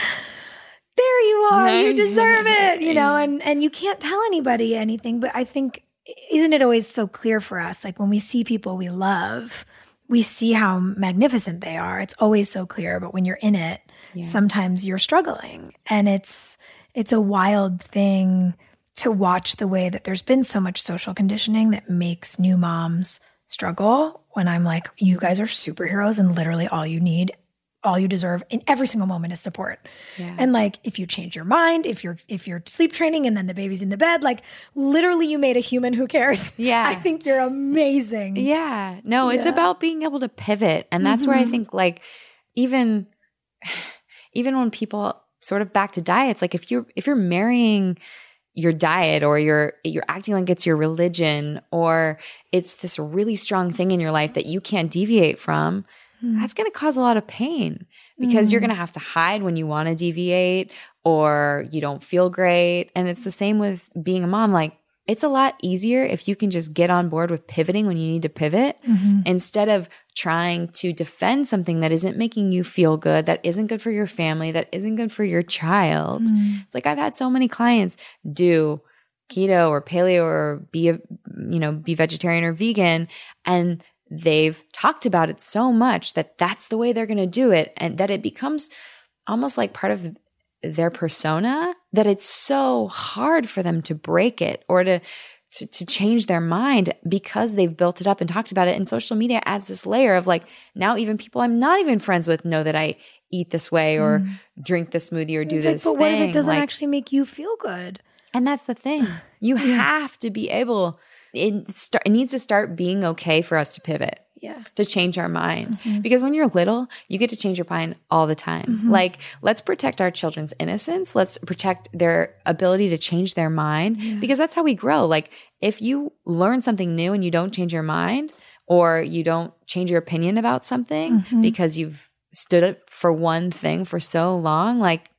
there you are you deserve it you know and and you can't tell anybody anything but I think isn't it always so clear for us like when we see people we love we see how magnificent they are. It's always so clear but when you're in it Yeah. sometimes you're struggling. And it's it's a wild thing to watch the way that there's been so much social conditioning that makes new moms struggle when I'm like, you guys are superheroes and literally all you need, all you deserve in every single moment is support. yeah. And like if you change your mind, if you're if you're sleep training and then the baby's in the bed, like literally you made a human who cares. Yeah. I think you're amazing. Yeah. No, it's Yeah. about being able to pivot. And that's where I Mhm. think like even even when people sort of back to diets, like if you're if you're marrying your diet or you're you're acting like it's your religion or it's this really strong thing in your life that you can't deviate from, Mm. that's going to cause a lot of pain because you're Mhm. going to have to hide when you want to deviate or you don't feel great. And it's the same with being a mom. Like it's a lot easier if you can just get on board with pivoting when you need to pivot Mhm. instead of trying to defend something that isn't making you feel good, that isn't good for your family, that isn't good for your child. Mm. It's like I've had so many clients do keto or paleo or be a, you know, be vegetarian or vegan and they've talked about it so much that that's the way they're going to do it and that it becomes almost like part of their persona that it's so hard for them to break it or to, to, to change their mind because they've built it up and talked about it. And social media adds this layer of like, now even people I'm not even friends with know that I eat this way or mm. drink this smoothie or do it's this like, but thing. what if it doesn't like, actually make you feel good? And that's the thing. You yeah. have to be able, it, start, it needs to start being okay for us to pivot yeah. to change our mind. Mm-hmm. Because when you're little, you get to change your mind all the time. Mm-hmm. Like, let's protect our children's innocence. Let's protect their ability to change their mind yeah. because that's how we grow. Like, if you learn something new and you don't change your mind or you don't change your opinion about something mm-hmm. because you've stood up for one thing for so long, like,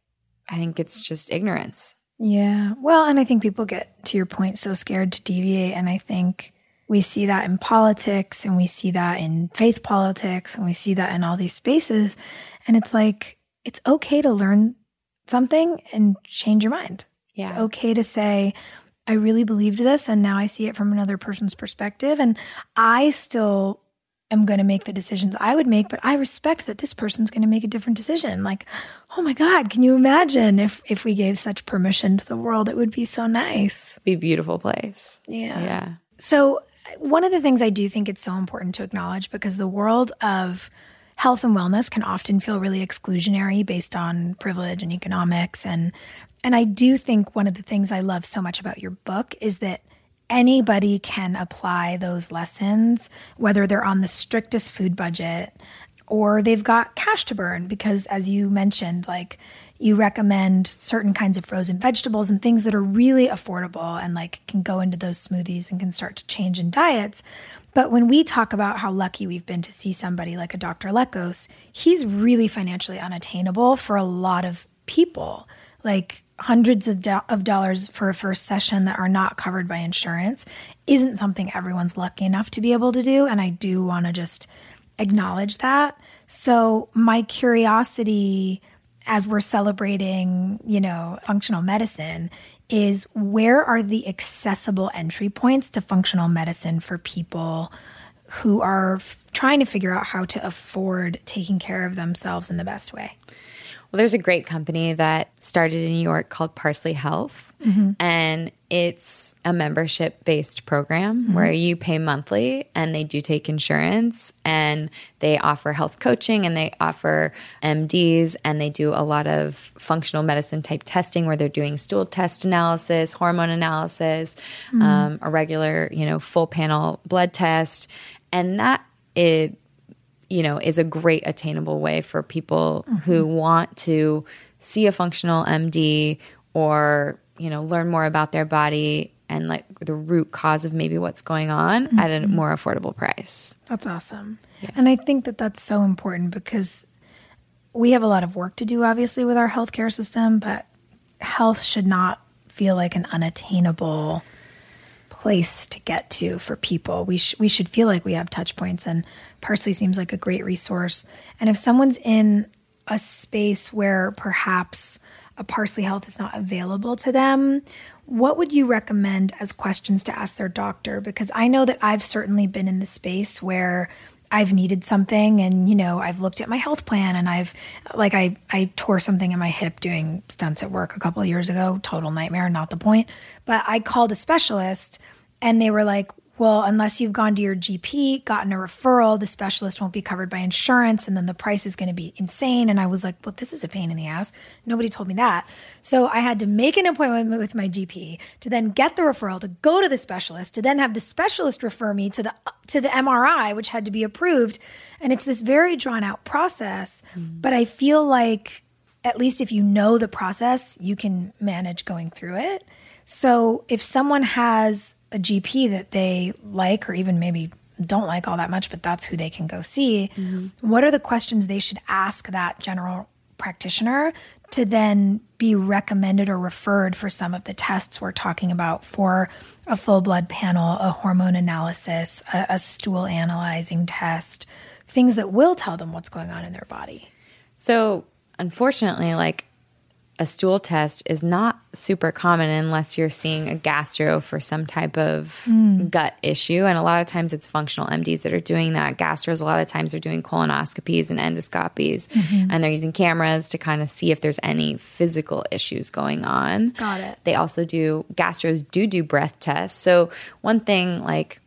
I think it's just ignorance. Yeah. Well, and I think people get, to your point, so scared to deviate. And I think we see that in politics and we see that in faith politics and we see that in all these spaces. And it's like, it's okay to learn something and change your mind. Yeah. It's okay to say, I really believed this and now I see it from another person's perspective. And I still am going to make the decisions I would make, but I respect that this person's going to make a different decision. Like, oh my God, can you imagine if if we gave such permission to the world? It would be so nice. Be a beautiful place. Yeah. Yeah. So one of the things I do think it's so important to acknowledge because the world of health and wellness can often feel really exclusionary based on privilege and economics. And and I do think one of the things I love so much about your book is that anybody can apply those lessons whether they're on the strictest food budget or they've got cash to burn because as you mentioned like you recommend certain kinds of frozen vegetables and things that are really affordable and like can go into those smoothies and can start to change in diets. But when we talk about how lucky we've been to see somebody like a Dr. Lekos, he's really financially unattainable for a lot of people. Like hundreds of, do- of dollars for a first session that are not covered by insurance isn't something everyone's lucky enough to be able to do. And I do want to just acknowledge that. So, my curiosity as we're celebrating, you know, functional medicine is where are the accessible entry points to functional medicine for people who are f- trying to figure out how to afford taking care of themselves in the best way? Well, there's a great company that started in New York called Parsley Health, mm-hmm. and it's a membership based program mm-hmm. where you pay monthly and they do take insurance and they offer health coaching and they offer MDs and they do a lot of functional medicine type testing where they're doing stool test analysis, hormone analysis, mm-hmm. um, a regular, you know, full panel blood test. And that it you know, is a great attainable way for people mm-hmm. who want to see a functional MD or, you know, learn more about their body and like the root cause of maybe what's going on mm-hmm. at a mm-hmm. more affordable price. That's awesome. Yeah. And I think that that's so important because we have a lot of work to do, obviously, with our healthcare system, but health should not feel like an unattainable place to get to for people. We sh- we should feel like we have touch points and Parsley seems like a great resource. And if someone's in a space where perhaps a Parsley Health is not available to them, what would you recommend as questions to ask their doctor? Because I know that I've certainly been in the space where I've needed something and you know I've looked at my health plan and I've like I I tore something in my hip doing stunts at work a couple years ago. Total nightmare not the point. But I called a specialist and they were like well, unless you've gone to your GP, gotten a referral, the specialist won't be covered by insurance, and then the price is going to be insane. And I was like, well, this is a pain in the ass. Nobody told me that. So I had to make an appointment with my GP to then get the referral to go to the specialist, to then have the specialist refer me to the to the MRI, which had to be approved. And it's this very drawn out process. Mm. But I feel like at least if you know the process, you can manage going through it. So if someone has a GP that they like or even maybe don't like all that much, but that's who they can go see, mm-hmm. what are the questions they should ask that general practitioner to then be recommended or referred for some of the tests we're talking about for a full blood panel, a hormone analysis, a, a stool analyzing test, things that will tell them what's going on in their body? So, unfortunately, like a stool test is not super common unless you're seeing a gastro for some type of mm. gut issue. And a lot of times it's functional MDs that are doing that. Gastros, a lot of times, are doing colonoscopies and endoscopies, mm-hmm. and they're using cameras to kind of see if there's any physical issues going on. Got it. They also do, gastros do do breath tests. So, one thing like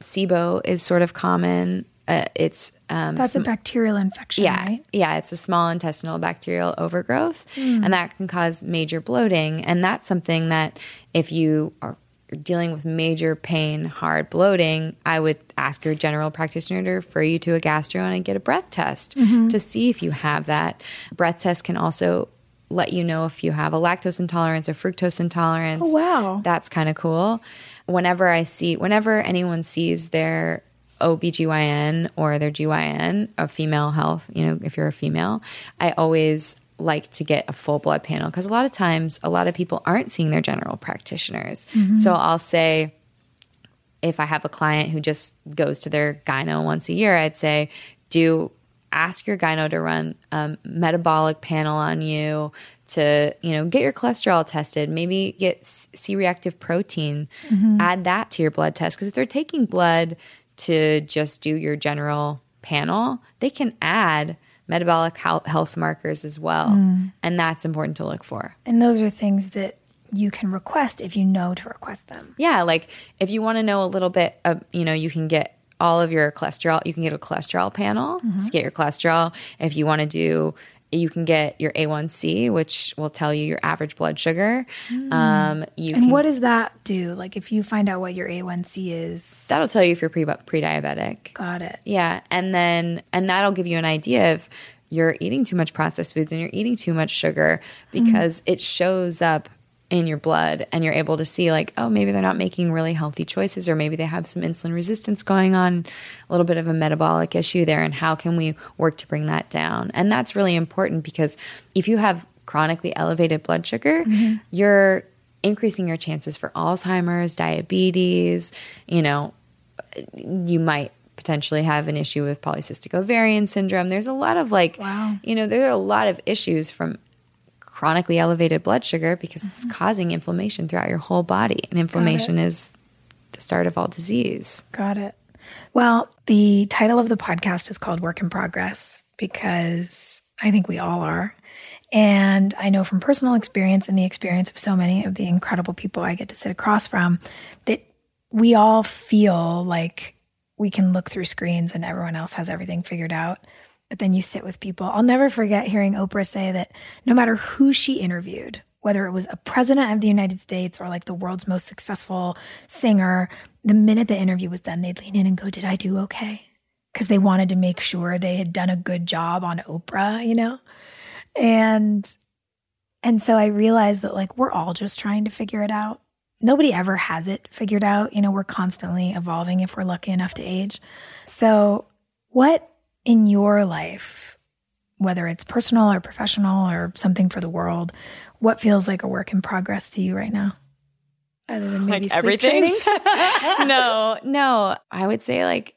SIBO is sort of common. Uh, it's um, That's a bacterial infection, yeah, right? yeah, it's a small intestinal bacterial overgrowth, and that can cause major bloating. And that's something that if you are dealing with major pain, hard bloating, I would ask your general practitioner to refer you to a gastro and get a breath test to see if you have that. Breath test can also let you know if you have a lactose intolerance or fructose intolerance. Oh, wow. That's kind of cool. Whenever I see, whenever anyone sees their OBGYN or their GYN of female health, you know, if you're a female, I always like to get a full blood panel because a lot of times a lot of people aren't seeing their general practitioners. Mm-hmm. So I'll say, if I have a client who just goes to their gyno once a year, I'd say, do ask your gyno to run a metabolic panel on you to, you know, get your cholesterol tested, maybe get C reactive protein, mm-hmm. add that to your blood test. Because if they're taking blood to just do your general panel, they can add metabolic health markers as well. Mm. And that's important to look for. And those are things that you can request if you know to request them. Yeah, like if you want to know a little bit of, you know, you can get all of your cholesterol, you can get a cholesterol panel, mm-hmm. just get your cholesterol. If you want to do, you can get your A1C, which will tell you your average blood sugar. Um, you And can, what does that do? Like if you find out what your A1C is, that'll tell you if you're pre pre-diabetic. got it. Yeah, and then and that'll give you an idea if you're eating too much processed foods and you're eating too much sugar because it shows up in your blood and you're able to see like oh maybe they're not making really healthy choices or maybe they have some insulin resistance going on a little bit of a metabolic issue there and how can we work to bring that down and that's really important because if you have chronically elevated blood sugar mm-hmm. you're increasing your chances for alzheimer's diabetes you know you might potentially have an issue with polycystic ovarian syndrome. There's a lot of like, Wow. you know, there are a lot of issues from chronically elevated blood sugar because it's mm-hmm. causing inflammation throughout your whole body. And inflammation is the start of all disease. Got it. Well, the title of the podcast is called Work in Progress because I think we all are. And I know from personal experience and the experience of so many of the incredible people I get to sit across from that we all feel like we can look through screens and everyone else has everything figured out. But then you sit with people. I'll never forget hearing Oprah say that no matter who she interviewed, whether it was a president of the United States or like the world's most successful singer, the minute the interview was done, they'd lean in and go, Did I do okay? Because they wanted to make sure they had done a good job on Oprah, you know? And and so I realized that like we're all just trying to figure it out. Nobody ever has it figured out. You know, we're constantly evolving if we're lucky enough to age. So, what in your life, whether it's personal or professional or something for the world, what feels like a work in progress to you right now? Other than maybe sleep training? no, no. I would say like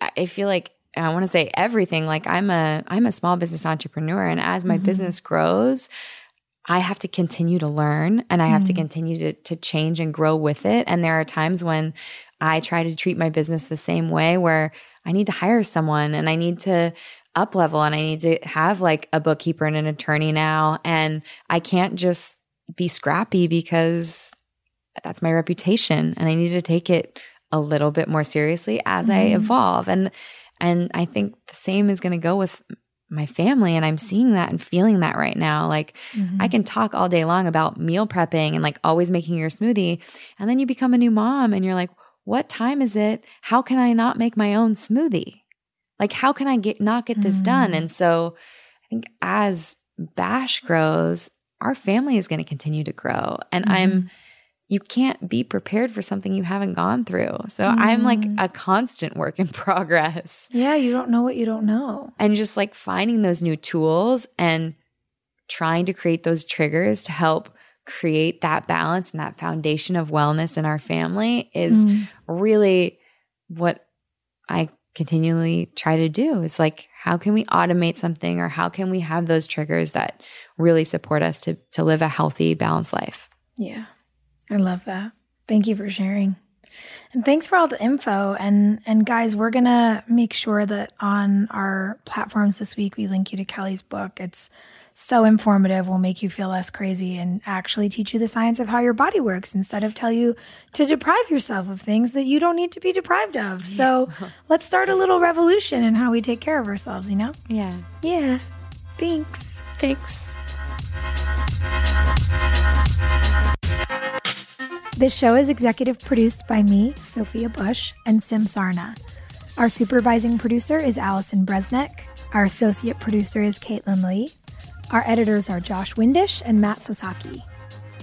I- I feel like I want to say everything. Like I'm a I'm a small business entrepreneur and as my mm-hmm. business grows, I have to continue to learn and I have to mm-hmm. continue to to change and grow with it. And there are times when I try to treat my business the same way where I need to hire someone and I need to up level and I need to have like a bookkeeper and an attorney now. And I can't just be scrappy because that's my reputation and I need to take it a little bit more seriously as I mm-hmm. evolve. And and I think the same is going to go with my family and I'm seeing that and feeling that right now. Like I mm-hmm. can talk all day long about meal prepping and like always making your smoothie and then you become a new mom and you're like, "What time is it? How can I not make my own smoothie?" Like how can I get not get this done? Mm. And so I think as Bash grows, our family is going to continue to grow and I'm mm-hmm. you can't be prepared for something you haven't gone through. So I'm like mm-hmm. a constant work in progress Yeah, you don't know what you don't know. and just like finding those new tools and trying to create those triggers to help create that balance and that foundation of wellness in our family is mm. really what I continually try to do. Is like, How can we automate something or how can we have those triggers that really support us to, to live a healthy, balanced life? Yeah, I love that. Thank you for sharing. And thanks for all the info. And and guys, we're gonna make sure that on our platforms this week we link you to Kelly's book. It's so informative, will make you feel less crazy and actually teach you the science of how your body works instead of tell you to deprive yourself of things that you don't need to be deprived of. So let's start a little revolution in how we take care of ourselves, you know? Yeah. Yeah. Thanks. Thanks. This show is executive produced by me, Sophia Bush, and Sim Sarna. Our supervising producer is Allison Bresnick. Our associate producer is Caitlin Lee. Our editors are Josh Windisch and Matt Sasaki.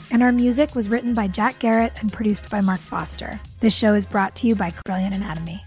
And our music was written by Jack Garrett and produced by Mark Foster. This show is brought to you by Brilliant Anatomy.